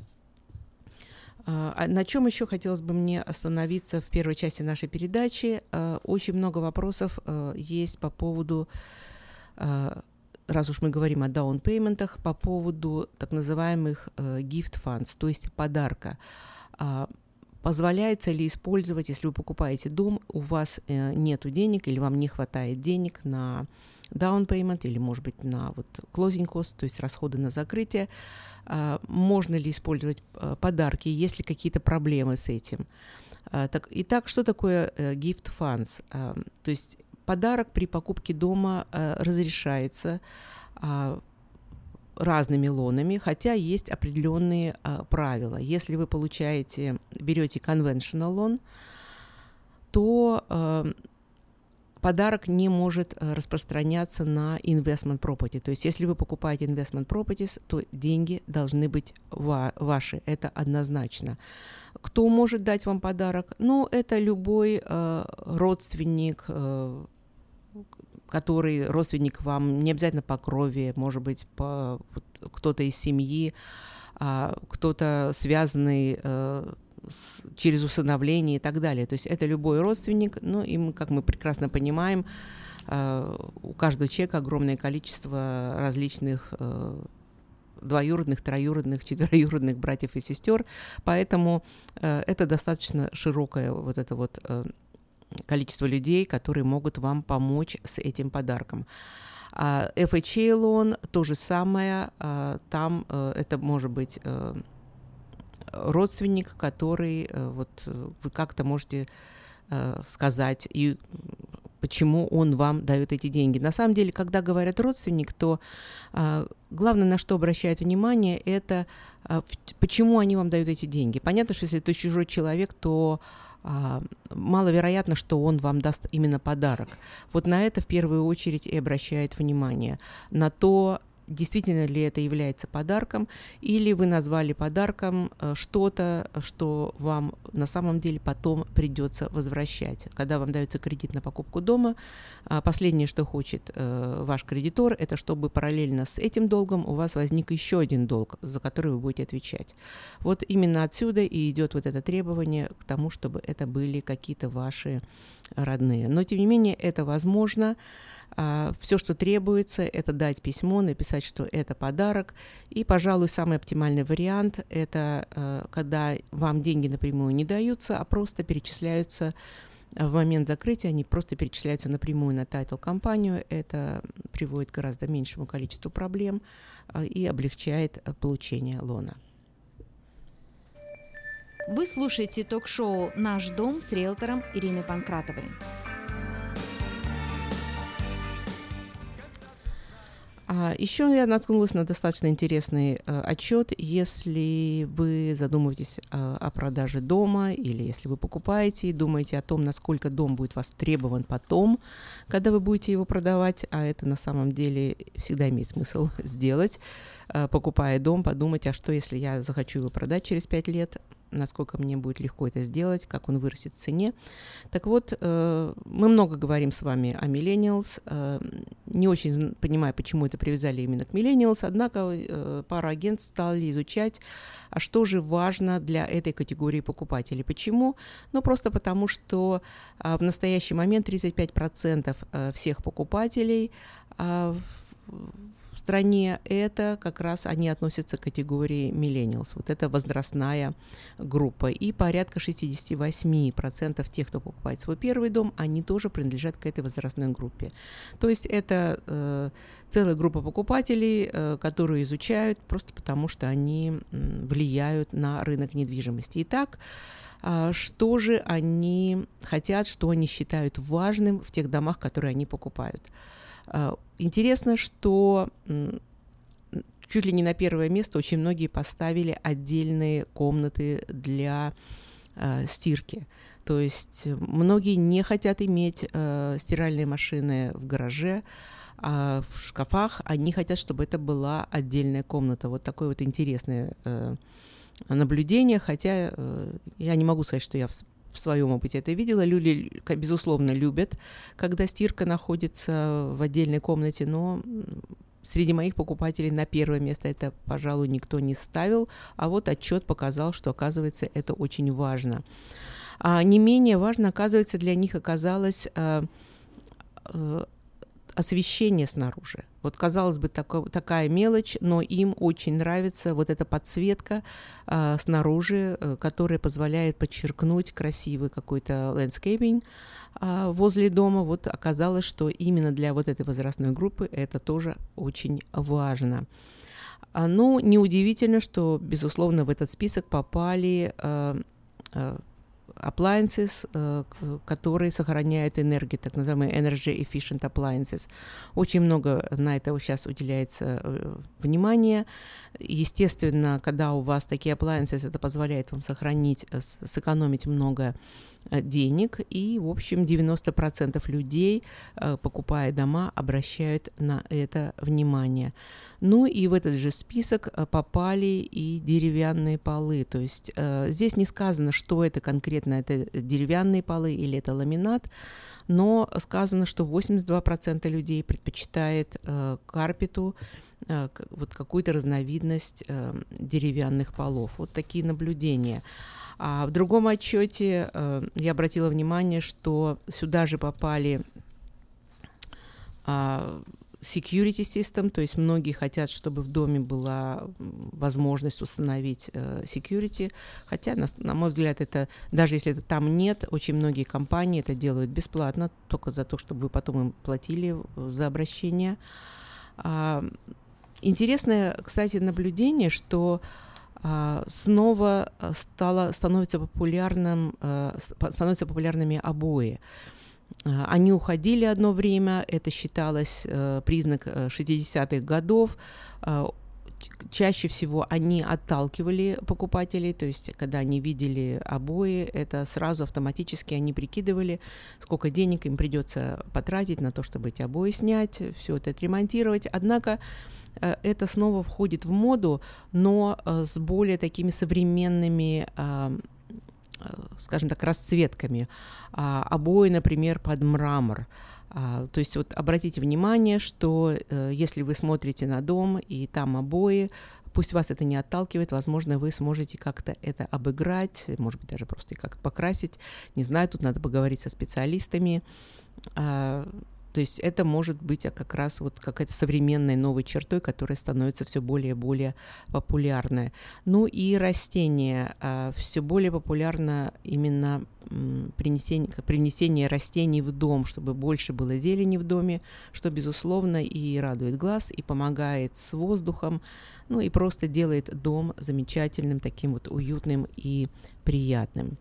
А на чем еще хотелось бы мне остановиться в первой части нашей передачи? Очень много вопросов есть по поводу, раз уж мы говорим о даунпейментах, по поводу так называемых gift funds, то есть подарка. Позволяется ли использовать, если вы покупаете дом, у вас э, нет денег или вам не хватает денег на down payment или, может быть, на вот closing cost, то есть расходы на закрытие, э, можно ли использовать э, подарки, есть ли какие-то проблемы с этим. Э, так, итак, что такое э, gift funds? Э, то есть подарок при покупке дома э, разрешается э, разными лонами, хотя есть определенные а, правила. Если вы получаете, берете conventional лон, то а, подарок не может а, распространяться на investment property. То есть, если вы покупаете investment properties, то деньги должны быть ва- ваши. Это однозначно. Кто может дать вам подарок? Ну, это любой э, родственник, э, который родственник вам не обязательно по крови, может быть, по, вот, кто-то из семьи, а, кто-то связанный а, с, через усыновление и так далее. То есть это любой родственник, ну и мы, как мы прекрасно понимаем, а, у каждого человека огромное количество различных а, двоюродных, троюродных, четвероюродных братьев и сестер, поэтому э, это достаточно широкое вот это вот э, количество людей, которые могут вам помочь с этим подарком. А FHA лон то же самое, а, там э, это может быть э, родственник, который э, вот вы как-то можете сказать и почему он вам дает эти деньги. На самом деле, когда говорят родственник, то а, главное, на что обращают внимание, это почему они вам дают эти деньги. Понятно, что если это чужой человек, то маловероятно, что он вам даст именно подарок. Вот на это в первую очередь и обращает внимание. На то, действительно ли это является подарком, или вы назвали подарком э, что-то, что вам на самом деле потом придется возвращать. Когда вам дается кредит на покупку дома, а, последнее, что хочет э, ваш кредитор, это чтобы параллельно с этим долгом у вас возник еще один долг, за который вы будете отвечать. Вот именно отсюда и идет вот это требование к тому, чтобы это были какие-то ваши родные. Но, тем не менее, это возможно. А, Все, что требуется, это дать письмо, написать, что это подарок. И, пожалуй, самый оптимальный вариант – это э, когда вам деньги напрямую не даются, а просто перечисляются в момент закрытия, они просто перечисляются напрямую на title-компанию. Это приводит к гораздо меньшему количеству проблем э, и облегчает э, получение loan а. Вы слушаете ток-шоу «Наш дом» с риэлтором Ириной Панкратовой. Еще я наткнулась на достаточно интересный э, отчет. Если вы задумываетесь э, о продаже дома или если вы покупаете и думаете о том, насколько дом будет востребован потом, когда вы будете его продавать, а это на самом деле всегда имеет смысл сделать, э, покупая дом, подумать, а что если я захочу его продать через 5 лет, насколько мне будет легко это сделать, как он вырастет в цене. Так вот, э, мы много говорим с вами о millennials. Э, не очень понимаю, почему это привязали именно к millennials, однако э, пара агентств стали изучать, а что же важно для этой категории покупателей. Почему? Ну, просто потому, что в настоящий момент 35% всех покупателей в стране, это как раз они относятся к категории millennials. Вот это возрастная группа. И порядка 68% тех, кто покупает свой первый дом, они тоже принадлежат к этой возрастной группе. То есть это э, целая группа покупателей, э, которые изучают просто потому, что они влияют на рынок недвижимости. Итак, э, что же они хотят, что они считают важным в тех домах, которые они покупают. Э, интересно, что чуть ли не на первое место очень многие поставили отдельные комнаты для э, стирки. То есть многие не хотят иметь э, стиральные машины в гараже, а в шкафах они хотят, чтобы это была отдельная комната. Вот такое вот интересное э, наблюдение, хотя э, я не могу сказать, что я в своем опыте это видела. Люди, безусловно, любят, когда стирка находится в отдельной комнате, но среди моих покупателей на первое место это, пожалуй, никто не ставил, а вот отчет показал, что, оказывается, это очень важно. А не менее важно, оказывается, для них оказалось а, а, освещение снаружи. Вот, казалось бы, тако, такая мелочь, но им очень нравится вот эта подсветка э, снаружи, э, которая позволяет подчеркнуть красивый какой-то landscaping э, возле дома. Вот оказалось, что именно для вот этой возрастной группы это тоже очень важно. Ну, неудивительно, что, безусловно, в этот список попали э, э, appliances, э, которые сохраняют энергию, так называемые energy efficient appliances. Очень много на это сейчас уделяется э, внимания. Естественно, когда у вас такие appliances, это позволяет вам сохранить, э, сэкономить много денег, и, в общем, 90% людей, покупая дома, обращают на это внимание. Ну и в этот же список э, попали и деревянные полы. То есть э, здесь не сказано, что это конкретно, это деревянные полы или это ламинат, но сказано, что 82% людей предпочитает э, карпету, э, вот какую-то разновидность э, деревянных полов. Вот такие наблюдения. А в другом отчете э, я обратила внимание, что сюда же попали э, security system, то есть многие хотят, чтобы в доме была возможность установить э, security, хотя, на, на мой взгляд, это даже если это там нет, очень многие компании это делают бесплатно, только за то, чтобы вы потом им платили э, за обращение. А, интересное, кстати, наблюдение, что а, снова стало, становится популярным, а, становятся популярными обои. А, Они уходили одно время, это считалось э, признак э, 60-х годов. Чаще всего они отталкивали покупателей, то есть когда они видели обои, это сразу автоматически они прикидывали, сколько денег им придется потратить на то, чтобы эти обои снять, все это отремонтировать. Однако э, это снова входит в моду, но э, с более такими современными э, скажем так, расцветками. А, обои, например, под мрамор. А, то есть вот обратите внимание, что э, если вы смотрите на дом и там обои, пусть вас это не отталкивает, возможно, вы сможете как-то это обыграть, может быть, даже просто и как-то покрасить. Не знаю, тут надо поговорить со специалистами. А, то есть это может быть а, как раз вот какая-то современной новой чертой, которая становится все более и более популярной. Ну и растения. Все более популярно именно принесение, принесение растений в дом, чтобы больше было зелени в доме, что, безусловно, и радует глаз, и помогает с воздухом, ну и просто делает дом замечательным, таким вот уютным и приятным.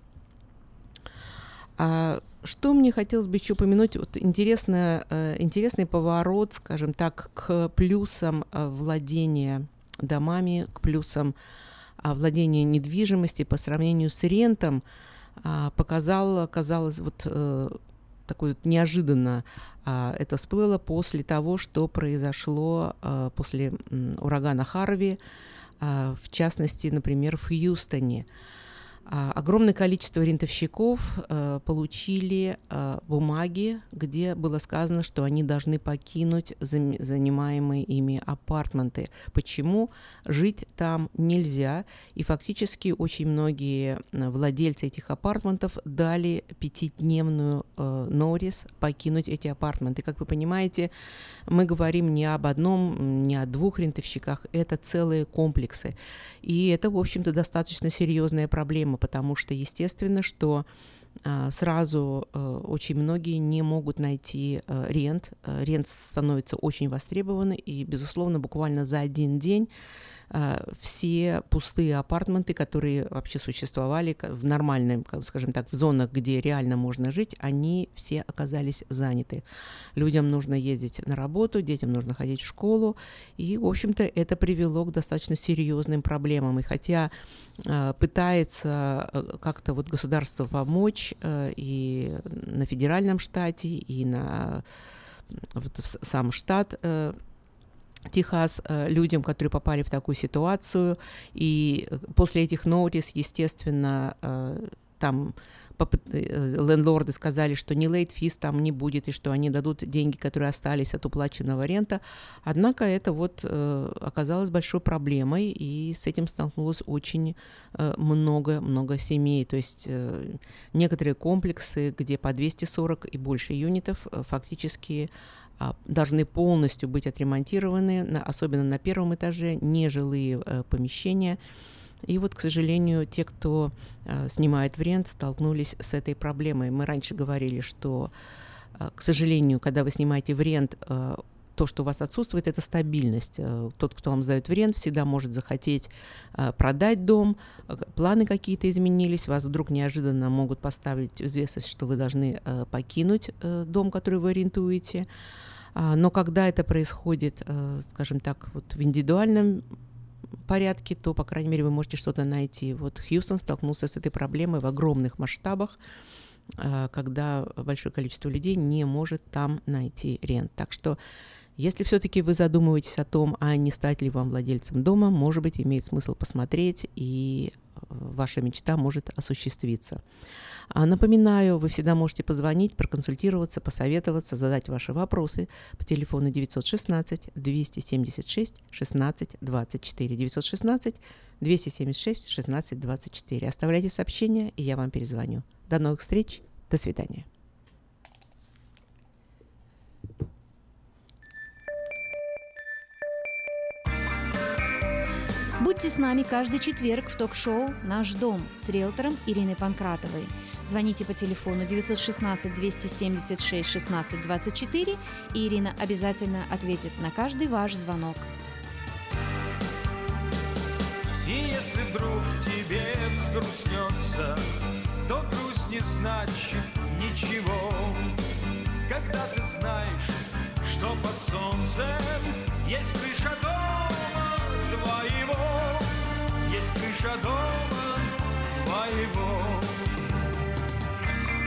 А что мне хотелось бы еще упомянуть? Вот интересно, э, интересный поворот, скажем так, к плюсам э, владения домами, к плюсам а, владения недвижимости по сравнению с рентом а, показал, казалось, вот э, такой вот неожиданно а, это всплыло после того, что произошло после урагана Харви, в частности, например, в Хьюстоне. А, Огромное количество рентовщиков э, получили э, бумаги, где было сказано, что они должны покинуть занимаемые ими апартменты. Почему? Жить там нельзя. И фактически очень многие владельцы этих апартментов дали пятидневную э, норис покинуть эти апартменты. Как вы понимаете, мы говорим не об одном, не о двух рентовщиках, это целые комплексы. И это, в общем-то, достаточно серьезная проблема, потому что, естественно, что а, сразу э, очень многие не могут найти э, рент. Э, Рент становится очень востребованный, и, безусловно, буквально за один день все пустые апартменты, которые вообще существовали в нормальном, скажем так, в зонах, где реально можно жить, они все оказались заняты. Людям нужно ездить на работу, детям нужно ходить в школу, и, в общем-то, это привело к достаточно серьезным проблемам. И хотя э, пытается э, как-то вот государство помочь э, и на федеральном штате, и на вот в сам штат э, Техас э, людям, которые попали в такую ситуацию. И э, после этих нотис, естественно, э, там э, лендлорды сказали, что лейт физ там не будет, и что они дадут деньги, которые остались от уплаченного рента. Однако это вот э, оказалось большой проблемой, и с этим столкнулось очень э, много-много семей. То есть э, некоторые комплексы, где по 240 и больше юнитов, э, фактически должны полностью быть отремонтированы, особенно на первом этаже, нежилые э, помещения. И вот, к сожалению, те, кто э, снимает в рент, столкнулись с этой проблемой. Мы раньше говорили, что, э, к сожалению, когда вы снимаете в рент, то, что у вас отсутствует, это стабильность. Э, Тот, кто вам сдает в рент, всегда может захотеть э, продать дом, э, планы какие-то изменились, вас вдруг неожиданно могут поставить в известность, что вы должны покинуть дом, который вы арендуете. А, Но когда это происходит, скажем так, вот в индивидуальном порядке, то, по крайней мере, вы можете что-то найти. Вот Хьюстон столкнулся с этой проблемой в огромных масштабах, когда большое количество людей не может там найти рент. Так что если все-таки вы задумываетесь о том, а не стать ли вам владельцем дома, может быть, имеет смысл посмотреть, и э, ваша мечта может осуществиться. А Напоминаю, вы всегда можете позвонить, проконсультироваться, посоветоваться, задать ваши вопросы по телефону 916 276 16 24. 916 276 16 24. Оставляйте сообщения, и я вам перезвоню. До новых встреч. До свидания. Будьте с нами каждый четверг в ток-шоу «Наш дом» с риэлтором Ириной Панкратовой. Звоните по телефону 916 276 16 24, и Ирина обязательно ответит на каждый ваш звонок. И если вдруг тебе взгрустнется, то грусть не значит ничего. когда ты знаешь, что под солнцем есть крыша дома твоего, есть крыша дома твоего.